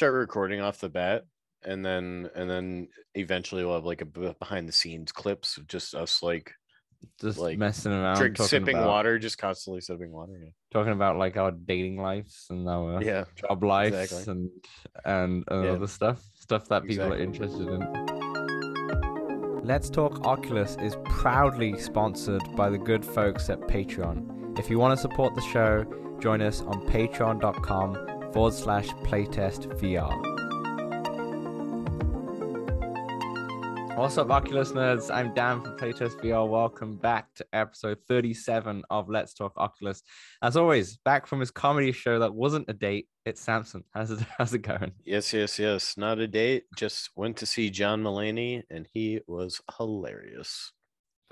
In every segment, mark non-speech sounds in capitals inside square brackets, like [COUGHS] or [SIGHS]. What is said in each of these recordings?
start recording off the bat, and then and then eventually we'll have like a behind the scenes clips of just us like Just like, messing around, drink sipping about, water, just constantly sipping water. talking about like our dating lives and our Yeah, yeah. job lives exactly. and and uh, Yeah. other stuff, stuff that people are interested in. Let's Talk Oculus is proudly sponsored by the good folks at Patreon. If you want to support the show, join us on patreon.com forward slash playtest VR. What's up, Oculus nerds? I'm Dan from Playtest VR. Welcome back to episode 37 of Let's Talk Oculus. As always, back from his comedy show that wasn't a date, it's Samson. How's it, [LAUGHS] how's it going? Yes, yes, yes. Not a date. Just went to see John Mulaney, and he was hilarious.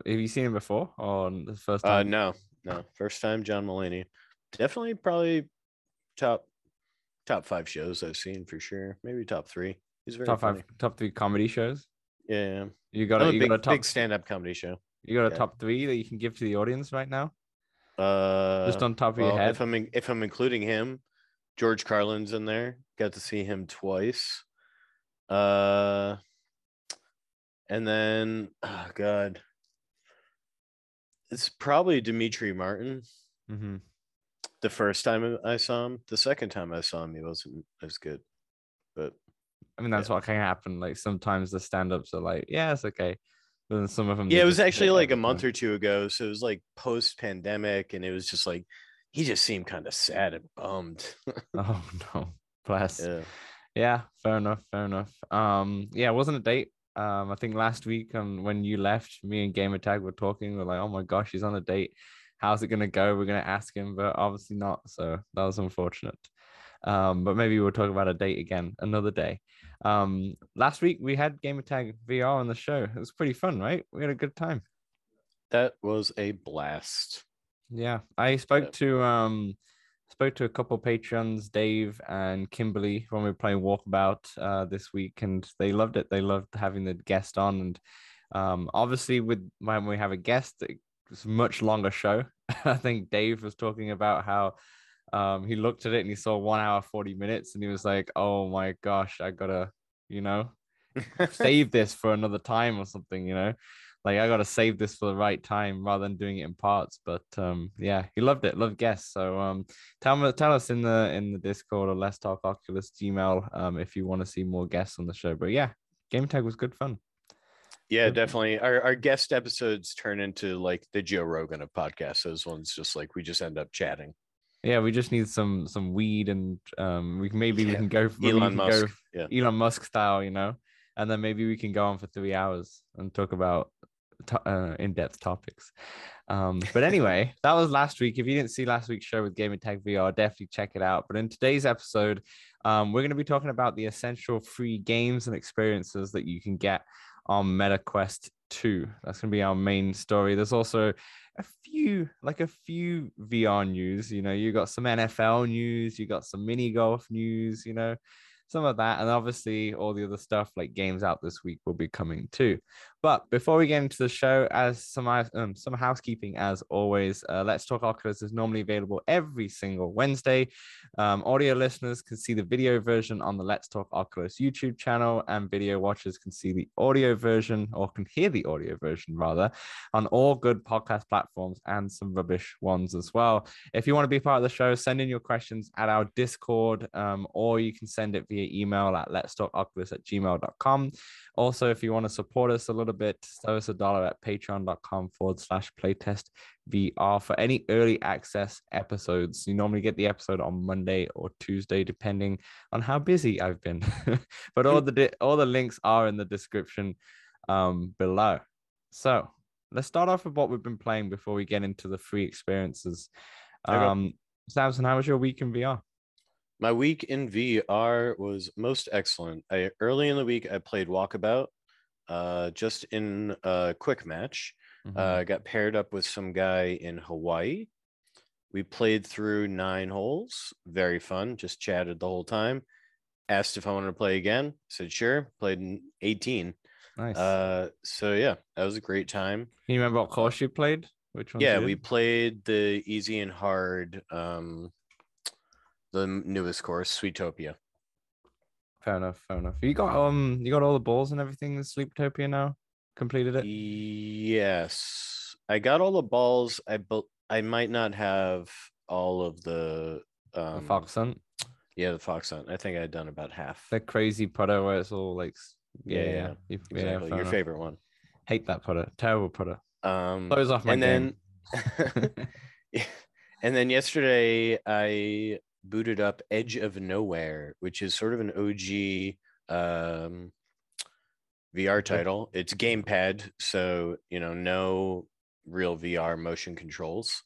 Have you seen him before or the first Uh, time? no, no, first time John Mulaney. Definitely, probably top top five shows I've seen for sure. Maybe top three. He's very top funny. five, top three comedy shows. Yeah. You got a, you big, got a top, big stand-up comedy show. you got a yeah. top three that you can give to the audience right now, Uh, just on top of your head. if I'm in, if I'm including him, George Carlin's in there. Got to see him twice. Uh, and then oh god, it's probably Demetri Martin. hmm The first time I saw him, the second time I saw him, he wasn't as good. But I mean, that's Yeah. what can happen. Like sometimes the stand-ups are like, yeah, it's okay, but then some of them. yeah, it was actually like a month or two ago, so it was like post-pandemic, and it was just like he just seemed kind of sad and bummed. [LAUGHS] Oh no, bless. yeah. Yeah, fair enough, fair enough. Um, yeah, it wasn't a date. Um, I think last week um, when you left, me and Gamer Tag were talking. We're like, oh my gosh, he's on a date. How's it gonna go? We're gonna ask him, but obviously not. So that was unfortunate. Um, but maybe we'll talk about a date again another day. Um, last week we had Gamer Tag VR on the show. It was pretty fun, right? We had a good time. That was a blast. Yeah, I spoke Yeah. to um spoke to a couple patrons, Dave and Kimberly, when we were playing Walkabout uh, this week, and they loved it. They loved having the guest on, and um, obviously with when we have a guest, it's a much longer show. [LAUGHS] I think Dave was talking about how um he looked at it and he saw one hour forty minutes, and he was like, "Oh my gosh, I gotta, you know, [LAUGHS] save this for another time or something, you know." Like I gotta save this for the right time rather than doing it in parts. But um, yeah, he loved it, loved guests. So um, tell me, tell us in the in the Discord or Let's Talk Oculus Gmail um if you want to see more guests on the show. But yeah, game tag was good fun. Yeah, definitely. Our our guest episodes turn into like the Joe Rogan of podcasts. Those ones just like we just end up chatting. Yeah, we just need some some weed and um we can maybe we can go we Elon can Musk. go Yeah. Elon Musk style, you know, and then maybe we can go on for three hours and talk about to- uh, in-depth topics. Um, but anyway, that was last week. If you didn't see last week's show with Game Tag VR, definitely check it out. But in today's episode, um, we're going to be talking about the essential free games and experiences that you can get on MetaQuest 2. That's going to be our main story. There's also a few, like a few VR news. You know, you got some NFL news, you got some mini golf news, you know, some of that. And obviously, all the other stuff like games out this week will be coming too. But before we get into the show, as some um, some housekeeping, as always, uh, Let's Talk Oculus is normally available every single Wednesday. Um, audio listeners can see the video version on the Let's Talk Oculus YouTube channel, and video watchers can see the audio version or can hear the audio version rather on all good podcast platforms and some rubbish ones as well. If you want to be part of the show, send in your questions at our Discord, um, or you can send it via email at let's talk oculus at gmail.com. Also, if you want to support us a little bit, throw us a dollar at patreon.com forward slash playtest VR for any early access episodes. You normally get the episode on Monday or Tuesday, depending on how busy I've been. [LAUGHS] but all the di- all the links are in the description um, below. So let's start off with what we've been playing before we get into the free experiences. Um, Samson, how was your week in VR? My week in VR was most excellent. I early in the week I played Walkabout, uh, just in a quick match. Mhm. Uh, got paired up with some guy in Hawaii. We played through nine holes. Very fun. Just chatted the whole time. Asked if I wanted to play again. Said sure. Played in 18. nice. Uh, so yeah, that was a great time. Can you remember what course you played? Which one? Yeah, we played the easy and hard, um, the newest course, Sweetopia. Fair enough. Fair enough. You got um, you got all the balls and everything in Sweetopia now. Completed it. Yes, I got all the balls. I built. I might not have all of the The um Fox Hunt. Yeah, the fox hunt. I think I'd done about half. The crazy putter where it's all like. Yeah, Yeah, yeah, yeah, Exactly. Your enough. favorite one. Hate that putter. Terrible putter. Um, Close off my and game. [LAUGHS] then, and then yesterday I booted up Edge of Nowhere, which is sort of an OG um, VR title. It's gamepad, so you know, no real VR motion controls.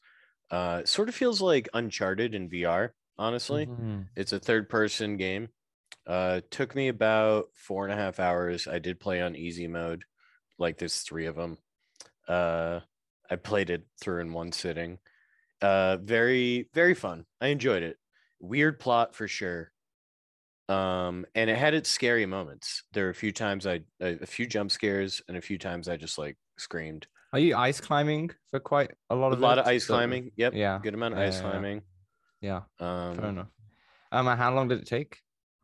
Uh, sort of feels like Uncharted in VR. Honestly, Mhm. it's a third person game. Uh, took me about four and a half hours. I did play on easy mode, like there's three of them. Uh, I played it through in one sitting. Uh, very, very fun. I enjoyed it. Weird plot for sure. Um, and it had its scary moments. There were a few times I, a a few jump scares, and a few times I just like screamed. Are you ice climbing for quite a lot of A lot of ice So- climbing. Yep. Yeah. Good amount of Yeah, ice yeah, yeah. climbing. Yeah. Fair Um, enough. Um, how long did it take?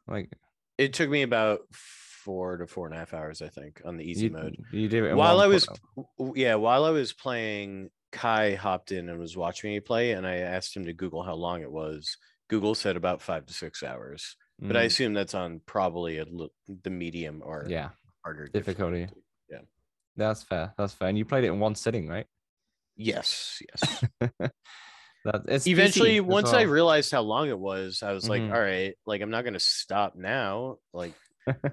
Like it took me about four to four and a half hours, I think, on the easy you, mode. You did it while I was, put- w- w- yeah, while I was playing, Kai hopped in and was watching me play, and I asked him to Google how long it was. Google said about five to six hours, but I Mm, assume that's on probably a, the medium or yeah, harder difficulty. Yeah. that's fair. That's fair. And you played it in one sitting, right? Yes, yes. [LAUGHS] That it's Eventually, once I realized how long it was, I was like, Mhm. all right, like I'm not gonna stop now. Like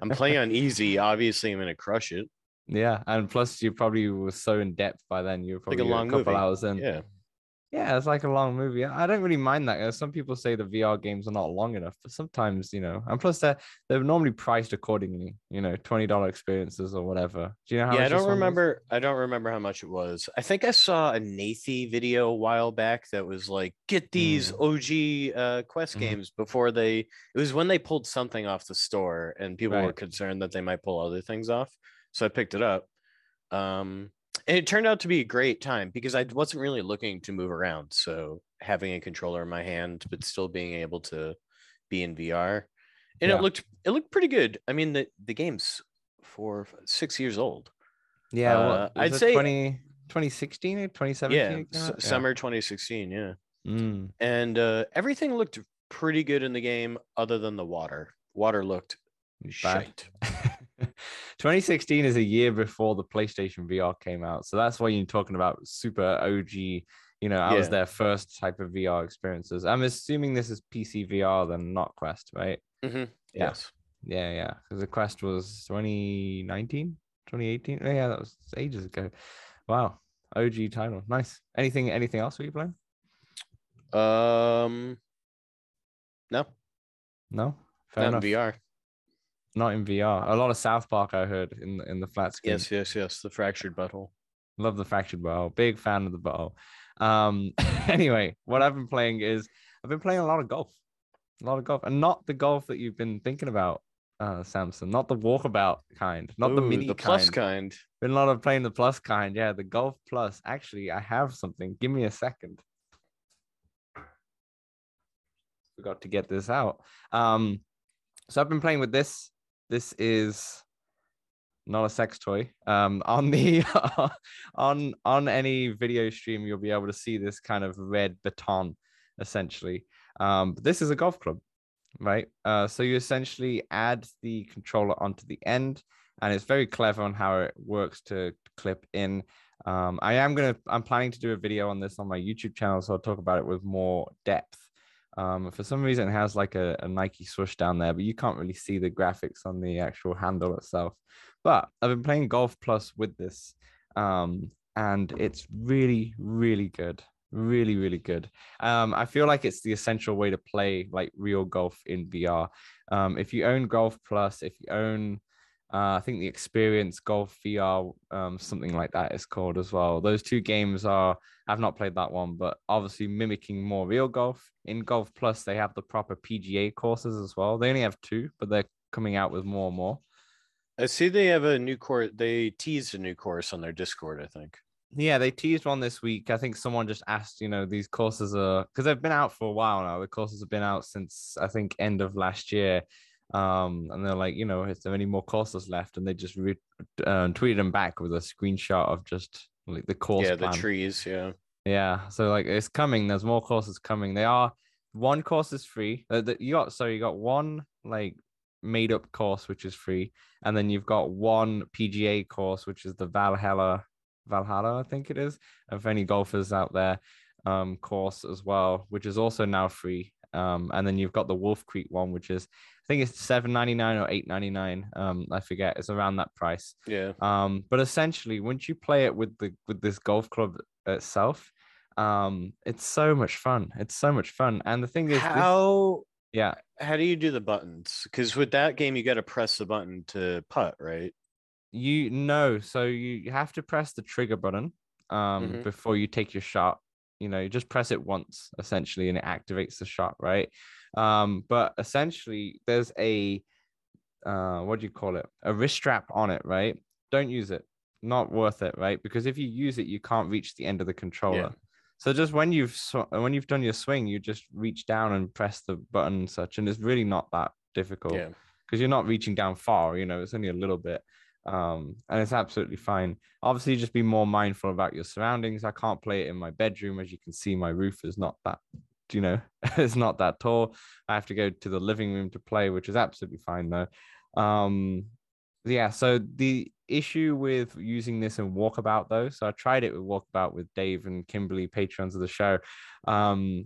I'm playing [LAUGHS] on easy. Obviously, I'm gonna crush it. yeah, and plus you probably were so in depth by then. You were Like probably a a, long couple movie. hours in. Yeah. Yeah, it's like a long movie. I don't really mind that. Uh, Some people say the VR games are not long enough, but sometimes, you know, and plus they're they're normally priced accordingly. You know, twenty dollar experiences or whatever. Do you know how? yeah, I don't one was? remember. I don't remember how much it was. I think I saw a Nathie video a while back that was like, "Get these OG uh, Quest Mhm. games before they." It was when they pulled something off the store, and people were concerned that they might pull other things off. So I picked it up, um, and it turned out to be a great time because I wasn't really looking to move around. So having a controller in my hand, but still being able to be in VR, and Yeah. it looked it looked pretty good. I mean, the the game's four six years old. Yeah, Uh, I'd say- 20, 2016 or 2017? yeah, s- summer 2016 yeah Mm. and uh everything looked pretty good in the game other than the water water looked Bad. shite [LAUGHS] 2016 is a year before the PlayStation VR came out. So that's why you're talking about super OG. You know, I was Yeah. their first type of VR experiences. I'm assuming this is PC VR, then not Quest, right? Mhm, Yeah. yes Yeah, yeah. Because the Quest was 2019, 2018. Oh, yeah, that was ages ago. Wow. OG title. Nice. Anything anything else were you playing? um no No? Fair not enough. vr Not in VR. A lot of South Park I heard in in the flat screen. yes yes yes the fractured butthole Love the fractured bow. Big fan of the bow. Um, [LAUGHS] anyway, what I've been playing is I've been playing a lot of golf, a lot of golf, and not the golf that you've been thinking about, uh, Samson. Not the walkabout kind, not the Ooh, mini the kind. plus kind Been a lot of playing the plus kind. Yeah, the golf plus. Actually, I have something. Give me a second. Forgot to get this out. Um, so I've been playing with this. This is not a sex toy. Um, [LAUGHS] on the on on any video stream, you'll be able to see this kind of red baton, essentially. Um, this is a golf club, right? Uh, so you essentially add the controller onto the end, and it's very clever on how it works to clip in. Um, I am gonna, I'm planning to do a video on this on my YouTube channel, so I'll talk about it with more depth. Um, for some reason, it has like a, a Nike swoosh down there, but you can't really see the graphics on the actual handle itself. But I've been playing Golf Plus with this, um, and it's really, really good. Really, really good. Um, I feel like it's the essential way to play like real golf in VR. Um, if you own Golf Plus, if you own, uh, I think the Experience Golf VR, um, something like that is called as well. Those two games are. I've not played that one, but obviously mimicking more real golf. In Golf Plus, they have the proper PGA courses as well. They only have two, but they're coming out with more and more. i see they have a new course they teased a new course on their discord i think Yeah, they teased one this week. I think someone just asked, you know, these courses are because they've been out for a while now. The courses have been out since I think end of last year. Um, and they're like, you know, is there any more courses left? And they just re- uh, tweeted them back with a screenshot of just like the course. yeah, plan. the trees. Yeah. Yeah, so like it's coming. There's more courses coming. They are one course is free. Uh, the, you got so you got one like made up course which is free, and then you've got one PGA course which is the Valhalla Valhalla I think it is. If any golfers out there, um, course as well, which is also now free. Um, and then you've got the Wolf Creek one, which is think it's seven ninety nine or eight ninety nine. Um, I forget. It's around that price. Yeah. Um, but essentially, once you play it with the with this golf club itself, um, it's so much fun. It's so much fun. And the thing is, this- How yeah, how do you do the buttons? Because with that game, you got to press the button to putt, right? you know, so you have to press the trigger button um Mhm. before you take your shot. You know, you just press it once essentially, and it activates the shot, right? Um, but essentially, there's a uh, what do you call it? A wrist strap on it, right? Don't use it. Not worth it, right? Because if you use it, you can't reach the end of the controller. So just when you've sw- when you've done your swing, you just reach down and press the button and such, and it's really not that difficult Yeah. because you're not reaching down far. You know, it's only a little bit, um, and it's absolutely fine. Obviously, just be more mindful about your surroundings. I can't play it in my bedroom, as you can see. My roof is not that, you know, [LAUGHS] it's not that tall. I have to go to the living room to play, which is absolutely fine though. Um, yeah. So the issue with using this in Walkabout though, so I tried it with Walkabout with Dave and Kimberly, patrons of the show, um,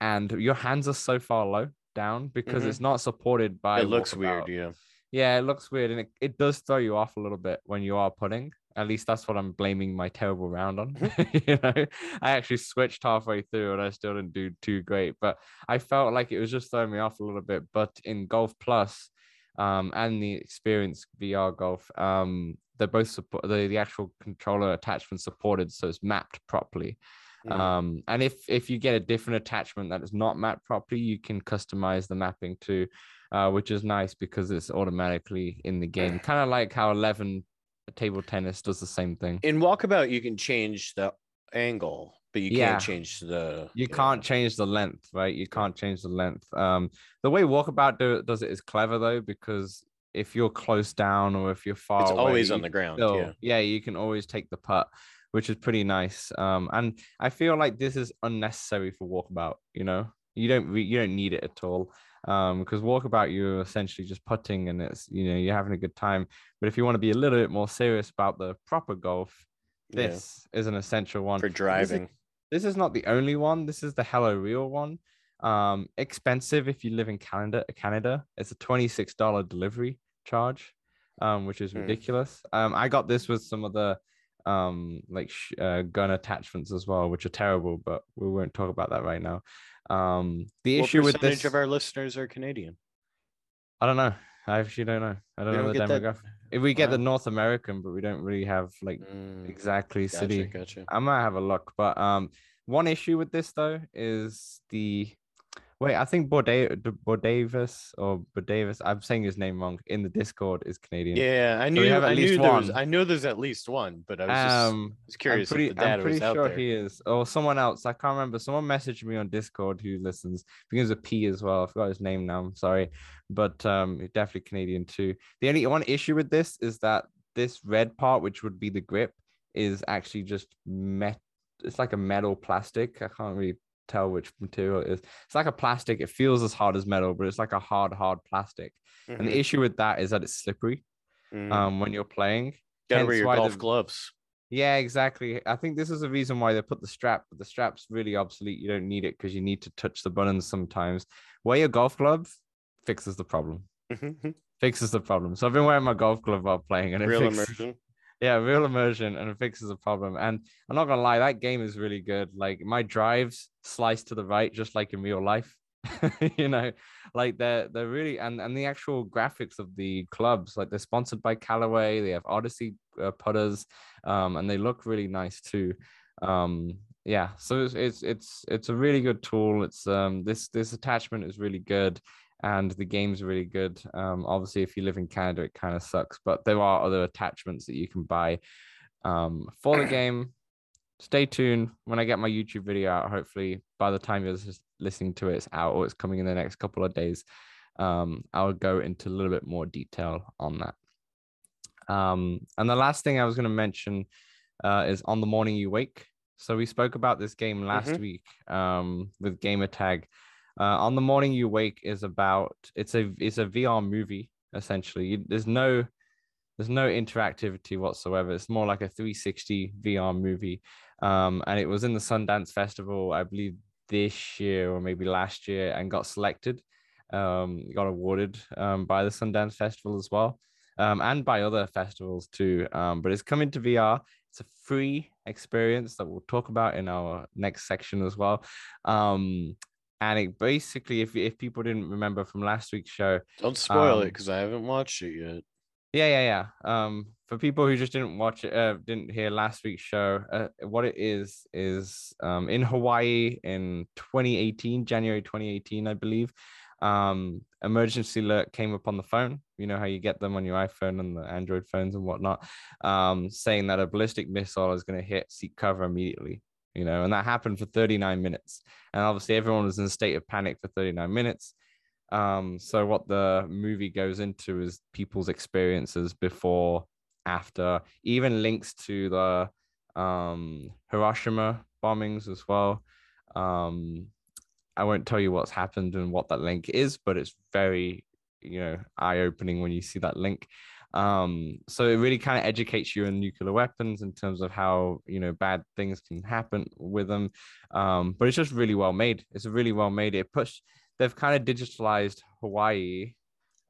and your hands are so far low down because Mhm. it's not supported by. It looks Walkabout. weird. Yeah. Yeah, it looks weird, and it, it does throw you off a little bit when you are putting. At least that's what I'm blaming my terrible round on. [LAUGHS] you know, I actually switched halfway through, and I still didn't do too great. But I felt like it was just throwing me off a little bit. But in Golf Plus, um, and the Experience VR Golf, um, they're both support the, the actual controller attachment supported, so it's mapped properly. Mhm. Um, and if if you get a different attachment that is not mapped properly, you can customize the mapping too, uh, which is nice because it's automatically in the game. [SIGHS] Kind of like how Eleven table tennis does the same thing. In Walkabout, you can change the angle, but you Yeah. can't change the. You can't change the length, right? You can't change the length. Um, the way Walkabout do, does it is clever though, because if you're close down or if you're far, It's away, always on the ground. still- yeah. yeah, you can always take the putt, which is pretty nice. Um, and I feel like this is unnecessary for walkabout. You know, you don't re- you don't need it at all. Um, because walkabout you're essentially just putting and it's you know you're having a good time. But if you want to be a little bit more serious about the proper golf, Yeah. this is an essential one For This is- driving. this is not the only one. This is the Hello Real one. Um, expensive if you live in Canada. Canada, it's a twenty six dollar delivery charge, um, which is Hmm. ridiculous. Um, I got this with some of the um like sh- uh, gun attachments as well, which are terrible, but we won't talk about that right now. Um, the What issue with percentage this, of our listeners are Canadian? I don't know. I actually don't know. I don't We know don't the demographic. If we get the North American, but we don't really have like Mm, exactly gotcha, city Gotcha. I might have a look, but um, one issue with this though is the wait. I think Borde Bordavis or Bordavis. I'm saying his name wrong in the Discord is Canadian. Yeah, I knew. have at I least knew there was. I know there's at least one, but I was just Um, was I'm curious pretty, if the data I'm pretty was out sure he is, or someone else. I can't remember. Someone messaged me on Discord who listens. Begins with P as well. I forgot his name now. I'm sorry, but um, definitely Canadian too. The only one issue with this is that this red part, which would be the grip, is actually just met. It's like a metal plastic. I can't really tell which material it is. It's like a plastic. It feels as hard as metal, but it's like a hard, hard plastic. And the Mhm, issue with that is that it's slippery mhm. um, when you're playing. Gotta wear your golf the- gloves. Yeah, exactly. I think this is the reason why they put the strap, but the strap's really obsolete. You don't need it because you need to touch the buttons sometimes. Wear your golf gloves fixes the problem. Mhm, Fixes the problem. So I've been wearing my golf glove while playing, and it Real fixes, immersion. Yeah, real immersion, and it fixes the problem. And I'm not gonna lie, that game is really good. Like my drives slice to the right, just like in real life. [LAUGHS] you know, like they're they're really and and the actual graphics of the clubs, like they're sponsored by Callaway. They have Odyssey uh, putters, um, and they look really nice too. Um, yeah, so it's it's it's it's a really good tool. It's um this this attachment is really good and the game's really good. Um, obviously, if you live in Canada, it kind of sucks, but there are other attachments that you can buy um, for the game. Stay tuned when I get my YouTube video out. Hopefully, by the time you're listening to it, it's out or it's coming in the next couple of days. um, I'll go into a little bit more detail on that. Um, and the last thing I was going to mention uh, is on the morning you wake. So we spoke about this game last Mhm. week um, with Gamertag. Uh, on the morning you wake is about it's a it's a VR movie essentially. You- There's no there's no interactivity whatsoever. It's more like a 360 VR movie. Um, and it was in the Sundance Festival, I believe this year or maybe last year, and got selected. Um, got awarded um, by the Sundance Festival as well, um, and by other festivals too. Um, but it's coming to VR. It's a free experience that we'll talk about in our next section as well. And it basically, if if people didn't remember from last week's show, Don't spoil it Um, because I haven't watched it yet. yeah, yeah, yeah. Um, for people who just didn't watch it, uh, didn't hear last week's show, uh, what it is is um in Hawaii in 2018, January 2018, I believe. Um, emergency alert came up on the phone. You know how you get them on your iPhone and the Android phones and whatnot, um, saying that a ballistic missile is going to hit, seek cover immediately. You know, and that happened for 39 minutes, and obviously everyone was in a state of panic for 39 minutes. Um, so what the movie goes into is people's experiences before, after, even links to the um Hiroshima bombings as well. Um, I won't tell you what's happened and what that link is, but it's very, you know, eye-opening when you see that link. Um, so it really kind of educates you on nuclear weapons in terms of how you know bad things can happen with them. Um, but it's just really well made. It's really well made. It push they've kind of digitalized Hawaii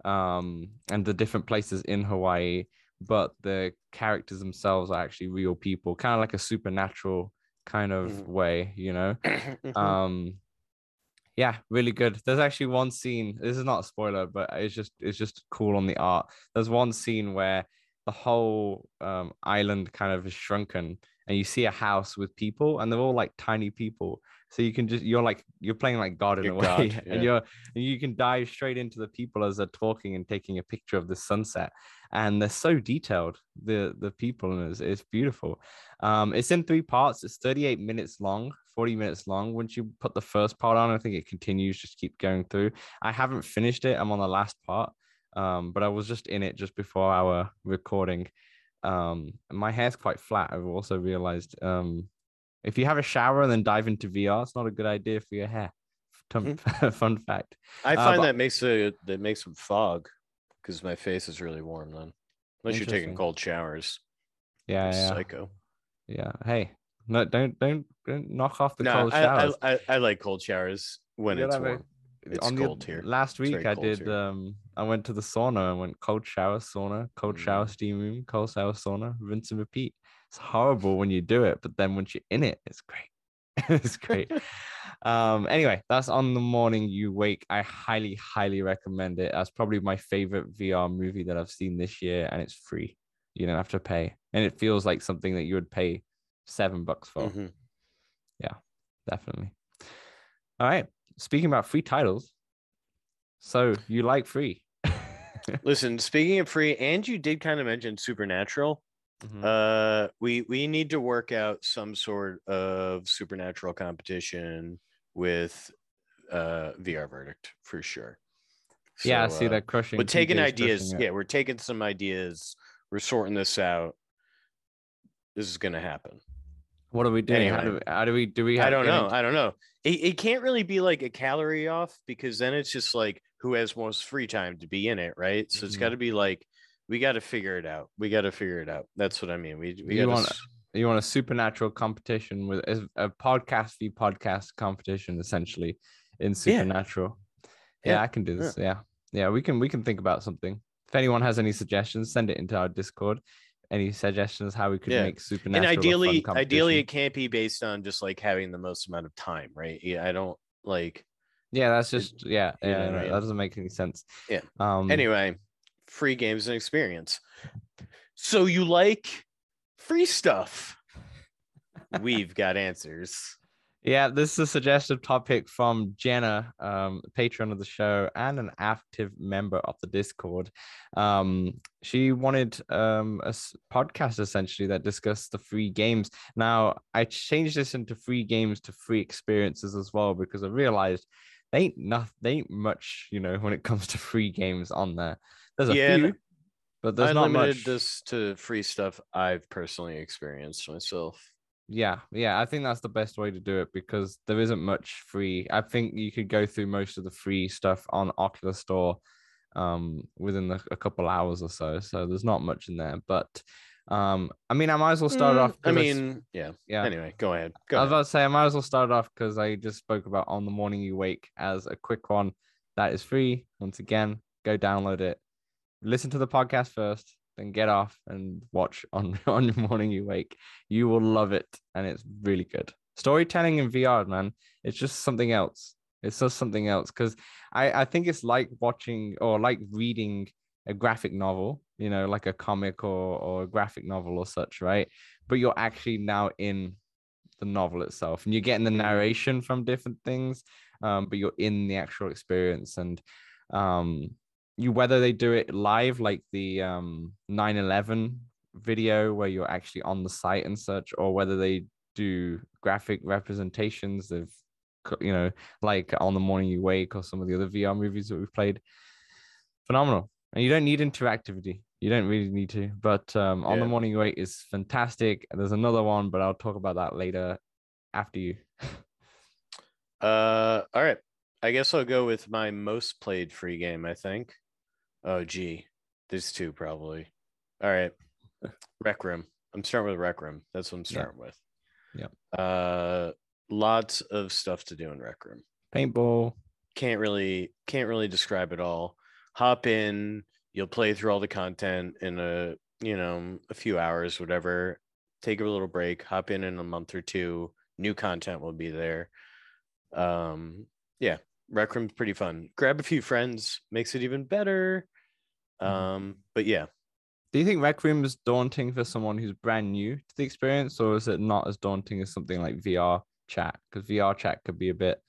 um, and the different places in Hawaii, but the characters themselves are actually real people, kind of like a supernatural kind of Mhm. way, you know. [COUGHS] Mhm. Um, yeah, really good. There's actually one scene. This is not a spoiler, but it's just it's just cool on the art. There's one scene where the whole um, island kind of is shrunken, and you see a house with people, and they're all like tiny people. So you can just you're like you're playing like God in You're a way, God, [LAUGHS] yeah. and you're and you can dive straight into the people as they're talking and taking a picture of the sunset. And they're so detailed, the the people, and it's, it's beautiful. Um, it's in three parts. It's 38 minutes long, 40 minutes long. Once you put the first part on, I think it continues, just keep going through. I haven't finished it. I'm on the last part. Um, but I was just in it just before our recording. Um, my hair's quite flat. I've also realized um, if you have a shower and then dive into VR, it's not a good idea for your hair. Fun, [LAUGHS] fun fact. I uh, find but- that makes it that makes some fog because my face is really warm then. Unless you're taking cold showers. Yeah, yeah, Psycho. yeah. Hey, no, don't, don't, don't knock off the No, cold I, showers. I, I I like cold showers when You it's gotta have. It's on the- cold here. Last week I did here. um I went to the sauna and went cold shower, sauna, cold shower, Mm. steam room, cold shower, sauna, rinse and repeat. It's horrible when you do it, but then once you're in it, it's great. [LAUGHS] it's great. [LAUGHS] um anyway, that's on the morning you wake. I highly, highly recommend it. That's probably my favorite VR movie that I've seen this year, and it's free. You don't have to pay. And it feels like something that you would pay seven bucks for Mhm. definitely. All right. Speaking about free titles, so you like free? [LAUGHS] Listen, speaking of free, and you did kind of mention Supernatural. Mhm. Uh, we we need to work out some sort of supernatural competition with uh VR verdict for sure. yeah, I see uh, that crushing. We're taking ideas. Yeah, we're taking some ideas. We're sorting this out. This is gonna happen. What are we doing? How do we, how do we do we? I don't know. any- I don't know. It, it can't really be like a calorie off because then it's just like who has most free time to be in it, right? So it's Mhm. got to be like we got to figure it out. We got to figure it out. That's what I mean. We we You got want-. You want a supernatural competition with a, podcast v podcast competition essentially in supernatural. Yeah, Yeah, I can do this. Yeah. yeah, We can we can think about something. If anyone has any suggestions, send it into our Discord. Any suggestions how we could Yeah. make And supernatural a fun ideally, ideally, it can't be based on just like having the most amount of time, right? Yeah, I don't like. Yeah, that's just yeah, yeah. no, mean? That doesn't make any sense. Yeah. Um. Anyway, free games and experience. So you like free stuff? [LAUGHS] We've got answers. Yeah, this is a suggested topic from Jenna, um, patron of the show and an active member of the Discord. Um, she wanted um, a podcast essentially that discussed the free games. Now, I changed this into free games to free experiences as well because I realized they ain't nothing. They ain't much, you know, when it comes to free games on there. There's a Yeah, few, but there's I not limited much. this to free stuff I've personally experienced myself. Yeah, yeah, I think that's the best way to do it because there isn't much free. I think you could go through most of the free stuff on Oculus Store um within the, a couple hours or so. So there's not much in there, but um I mean I might as well start Mm, off. I mean, yeah. yeah. Anyway, go ahead. Go I was ahead. about to say I might as well start off because I just spoke about on the morning you wake as a quick one that is free. Once again, go download it, listen to the podcast first, then get off and watch [LAUGHS] on on the morning you wake. You will love it, and it's really good. Storytelling in VR, man, it's just something else. It's just something else because I I think it's like watching or like reading a graphic novel, you know, like a comic or or a graphic novel or such, right? But you're actually now in the novel itself and you're getting the Mhm. narration from different things um, but you're in the actual experience and um, you whether they do it live like the um, 9-11 video where you're actually on the site and such or whether they do graphic representations of you know like on the morning you wake or some of the other vr movies that we've played phenomenal and you don't need interactivity you don't really need to but um, on the morning you wake is fantastic there's another one but i'll talk about that later after you [LAUGHS] Uh, all right. I guess I'll go with my most played free game. I think. Oh, gee, there's two probably. All right, [LAUGHS] Rec Room. I'm starting with Rec Room. That's what I'm Yeah. starting with. Yep. Uh, lots of stuff to do in Rec Room. paintball Can't really can't really describe it all. Hop in. You'll play through all the content in a you know a few hours, whatever. Take a little break. Hop in in a month or two. New content will be there. Um, yeah, Rec Room's pretty fun. Grab a few friends, makes it even better. Mhm. Um, but yeah, do you think rec room is daunting for someone who's brand new to the experience or is it not as daunting as something like vr chat because vr chat could be a bit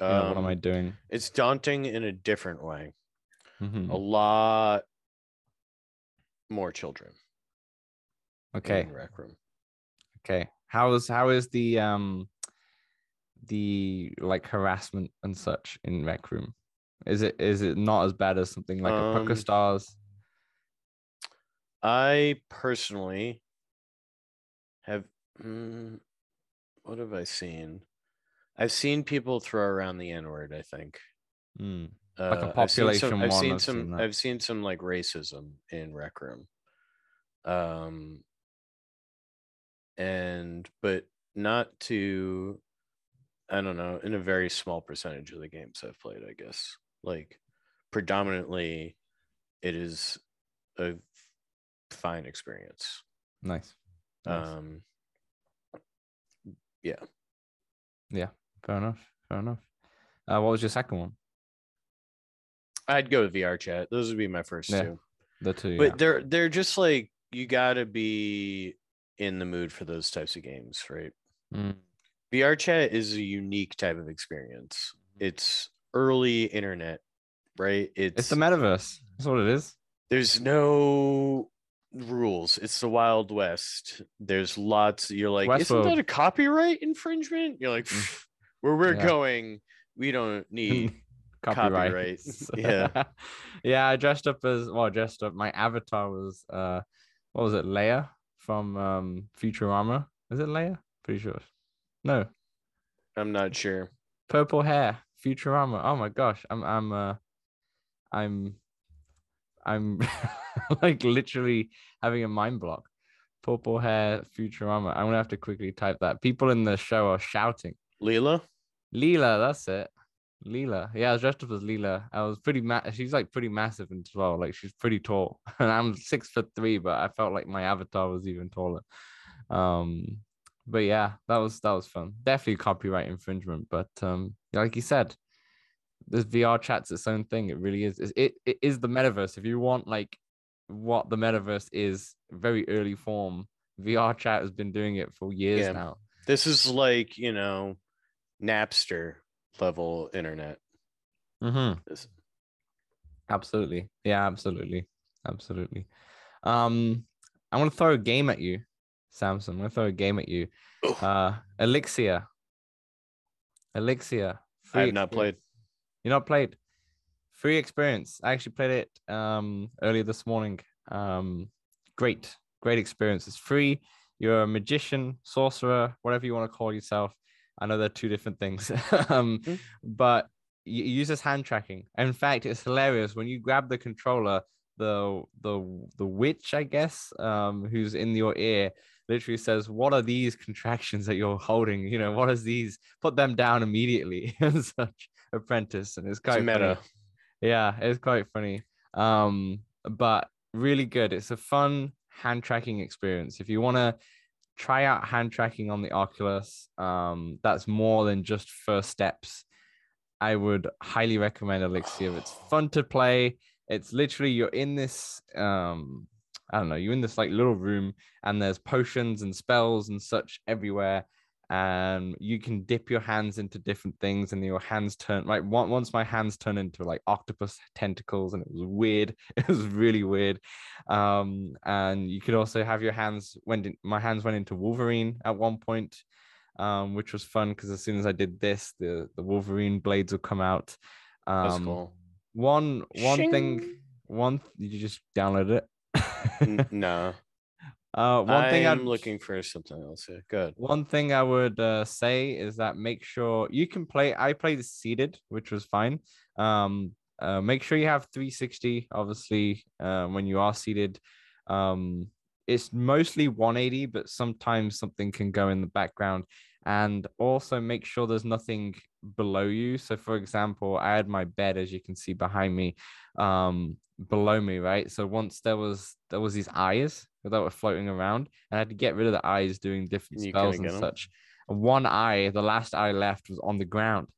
you know, what am i um, doing it's daunting in a different way. Mhm. A lot more children okay in Rec Room. okay how is how is the um the like harassment and such in rec room is it is it not as bad as something like a pucker Um, stars I personally have mm, what have I seen? I've seen people throw around the N word, I think. Mm. Uh, Like a I've seen some, population I've seen I've some seen that. I've seen some like racism in Rec Room. Um and but not to I don't know, in a very small percentage of the games I've played, I guess. Like predominantly it is a fine experience. nice, nice. Um yeah. Yeah, fair enough fair enough uh what was your second one I'd go with VR chat. Those would be my first Yeah, two. the two But yeah. they're they're just like you gotta be in the mood for those types of games, right? Mm. VR chat is a unique type of experience. It's early internet, right? It's, it's the metaverse that's what it is there's no rules. It's the Wild West. There's lots. You're like, isn't Westworld. that a copyright infringement? You're like, Mm. Where we're Yeah. going, we don't need. [LAUGHS] copyright. Copyright, [LAUGHS] yeah. [LAUGHS] yeah, I dressed up as well, I dressed up. My avatar was uh what was it, Leia from um Futurama? Is it Leia? Pretty sure. No, I'm not sure. purple hair, Futurama. Oh my gosh. I'm I'm uh I'm I'm [LAUGHS] like literally having a mind block. Purple hair, Futurama. I'm gonna have to quickly type that. People in the show are shouting. Leela, Leela, that's it. Leela. Yeah, I was dressed up as Leela. I was pretty ma- she's like pretty massive as well. Like she's pretty tall. [LAUGHS] And I'm six foot three, but I felt like my avatar was even taller. Um but yeah, that was that was fun. Definitely copyright infringement. But um like you said, this VR chat's its own thing. It really is. It it is the metaverse. If you want like what the metaverse is, very early form, VR chat has been doing it for years Yeah. now. this is like you know, Napster level internet. Mm-hmm. This- Absolutely. Yeah, absolutely. Absolutely. Um, I want to throw a game at you, Samson. I'm gonna throw a game at you. Uh Elixir. Elixir. I free have not played. experience. You're not played. Free experience. I actually played it um earlier this morning. Um, great, great experience. It's free. You're a magician, sorcerer, whatever you want to call yourself. I know they're two different things, [LAUGHS] um, Mhm. but you you use this hand tracking. In fact, it's hilarious when you grab the controller. The the the witch, I guess, um, who's in your ear, literally says, "What are these contractions that you're holding? You know, what is these? Put them down immediately." [LAUGHS] and such apprentice, and it's It's quite funny. Yeah, it's quite funny. Um, but really good. It's a fun hand tracking experience. If you want to try out hand tracking on the Oculus, um, that's more than just first steps. I would highly recommend Elixir. It's fun to play. It's literally you're in this um I don't know, you're in this like little room and there's potions and spells and such everywhere. And you can dip your hands into different things and your hands turn like once my hands turn into like octopus tentacles and it was weird. [LAUGHS] It was really weird. Um, and you could also have your hands went in, my hands went into Wolverine at one point um, which was fun because as soon as I did this, the the Wolverine blades would come out. That's Um, cool. One one thing, one you just download it? [LAUGHS] No, uh, one thing I'm I'm looking for something else. Here. Good. One thing I would uh, say is that make sure you can play. I played seated, which was fine. Um, uh, make sure you have 360. Obviously, uh, when you are seated, um, it's mostly 180, but sometimes something can go in the background. And also make sure there's nothing below you. So, for example, I had my bed, as you can see behind me, um, below me, right? So once there was there was these eyes that were floating around, and I had to get rid of the eyes doing different You spells and such. And one eye, the last eye left, was on the ground,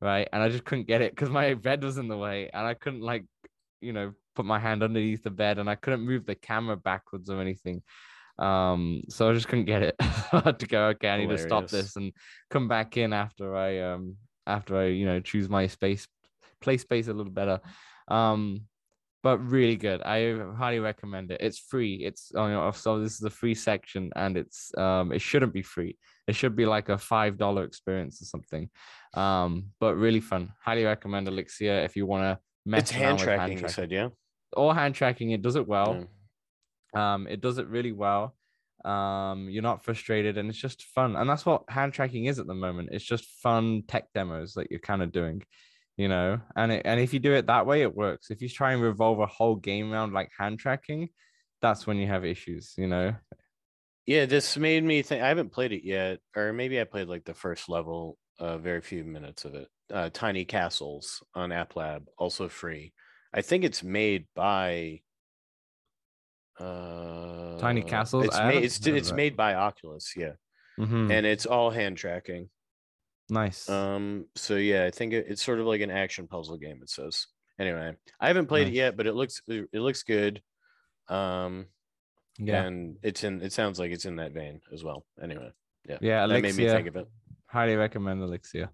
right? And I just couldn't get it because my bed was in the way, and I couldn't like, you know, put my hand underneath the bed, and I couldn't move the camera backwards or anything. Um, so I just couldn't get it. [LAUGHS] I had to go, okay, I need to stop this and come back in after I um after I, you know, choose my space, play space a little better. Um, but really good. I highly recommend it. It's free. It's oh, you know, so this is a free section, and it's um, it shouldn't be free. It should be like a five dollar experience or something. Um, but really fun. Highly recommend Elixir if you want to mess It's hand tracking. hand tracking. said, yeah. Or hand tracking. It does it well Yeah. um it does it really well um you're not frustrated and it's just fun and that's what hand tracking is at the moment it's just fun tech demos that you're kind of doing you know and it, and if you do it that way it works if you try and revolve a whole game around like hand tracking that's when you have issues you know Yeah, this made me think. I haven't played it yet, or maybe I played like the first level, uh, very few minutes of it. Uh, Tiny Castles on App Lab, also free. I think it's made by. Uh, Tiny Castles? It's made. It's it's made by Oculus, yeah, Mhm. and it's all hand tracking. Nice Um, so yeah, I think it, it's sort of like an action puzzle game. It says. Anyway, I haven't played it yet, but it looks it looks good. Um, yeah and it's in. It sounds like it's in that vein as well. Anyway, yeah, yeah that made me think of it. highly recommend elixir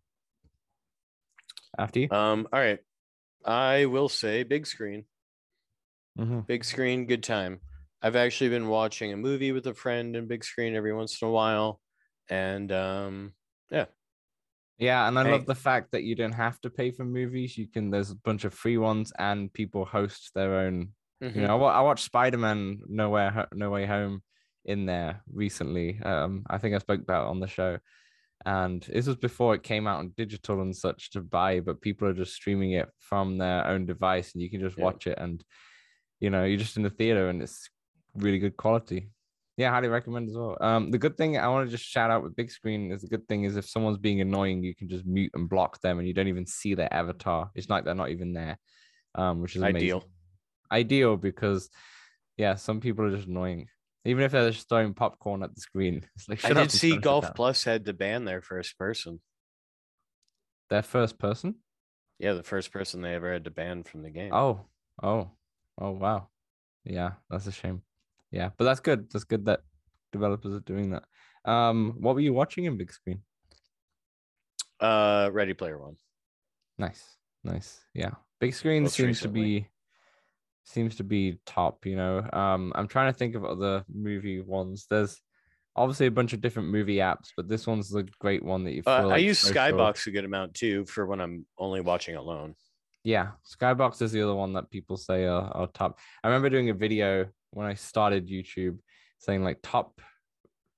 after you Um, all right. I will say big screen. Mm-hmm. Big screen, good time. I've actually been watching a movie with a friend in big screen every once in a while. And um, yeah. Yeah, and I Hey. love the fact that you don't have to pay for movies. You can there's a bunch of free ones, and people host their own. Mhm. You know, I, I watched Spider Man Nowhere No Way Home in there recently. Um, I think I spoke about it on the show, and this was before it came out on digital and such to buy, but people are just streaming it from their own device, and you can just Yeah. watch it, and you know, you're just in the theater, and it's really good quality. Yeah, highly recommend as well. Um, the good thing I want to just shout out with big screen is the good thing is if someone's being annoying, you can just mute and block them, and you don't even see their avatar. It's like they're not even there, um, which is amazing. Ideal. Ideal because, yeah, some people are just annoying. Even if they're just throwing popcorn at the screen, [LAUGHS] it's like I did see Golf. Plus had to ban their first person. Their first person. Yeah, the first person they ever had to ban from the game. Oh, oh, oh, wow. Yeah, that's a shame. Yeah, but that's good. That's good that developers are doing that. Um, what were you watching in big screen? Uh Ready Player One. Nice, nice. Yeah, big screen Most seems to be seems to be top. You know, um, I'm trying to think of other movie ones. There's obviously a bunch of different movie apps, but this one's the great one that you feel Uh, I use so sure. Skybox a good amount too for when I'm only watching alone. Yeah, Skybox is the other one that people say are, are top. I remember doing a video when I started YouTube saying like top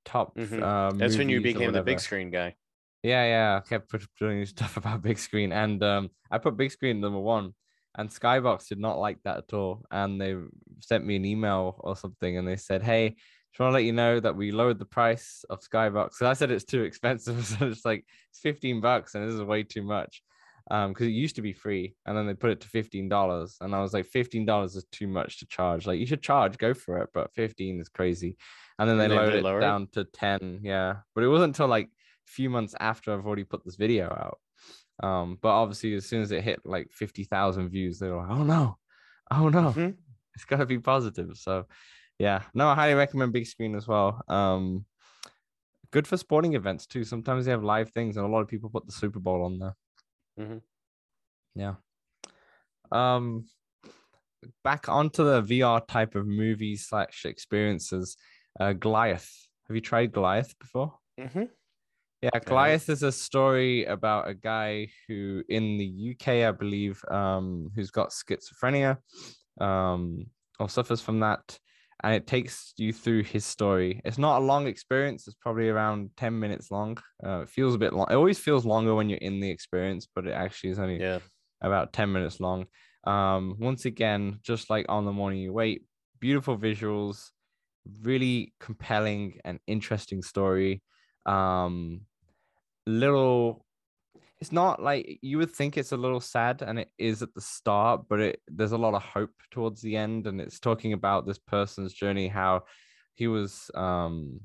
top Mhm. uh, That's when you became the big screen guy. Yeah, yeah. I kept doing [LAUGHS] stuff about big screen, and um, I put big screen number one, and Skybox did not like that at all, and they sent me an email or something, and they said, "Hey, just want to let you know that we lowered the price of Skybox." And I said it's too [LAUGHS] expensive, [LAUGHS] so it's like it's fifteen bucks, and this is way too much, um, because it used to be free, and then they put it to fifteen dollars, and I was like, fifteen dollars is too much to charge. Like you should charge, go for it, but fifteen is crazy. And then they And then lowered they it down to ten, yeah. But it wasn't until like a few months after I've already put this video out. Um, but obviously, as soon as it hit like 50,000 views, they were like, oh no, oh no, Mhm. it's got to be positive. So, yeah, no, I highly recommend big screen as well. Um, good for sporting events too. Sometimes they have live things, and a lot of people put the Super Bowl on there. Mhm. Yeah. Um, back onto the VR type of movies slash experiences. Uh, Goliath. Have you tried Goliath before? Mhm. Yeah, Goliath is a story about a guy who, in the UK, I believe, um, who's got schizophrenia, um, or suffers from that, and it takes you through his story. It's not a long experience; it's probably around ten minutes long. Uh, it feels a bit long. It always feels longer when you're in the experience, but it actually is only Yeah. about 10 minutes long. Um, once again, just like on the Morning You Wake, beautiful visuals, really compelling and interesting story. Um, little, it's not like you would think it's a little sad, and it is at the start, but it there's a lot of hope towards the end, and it's talking about this person's journey, how he was um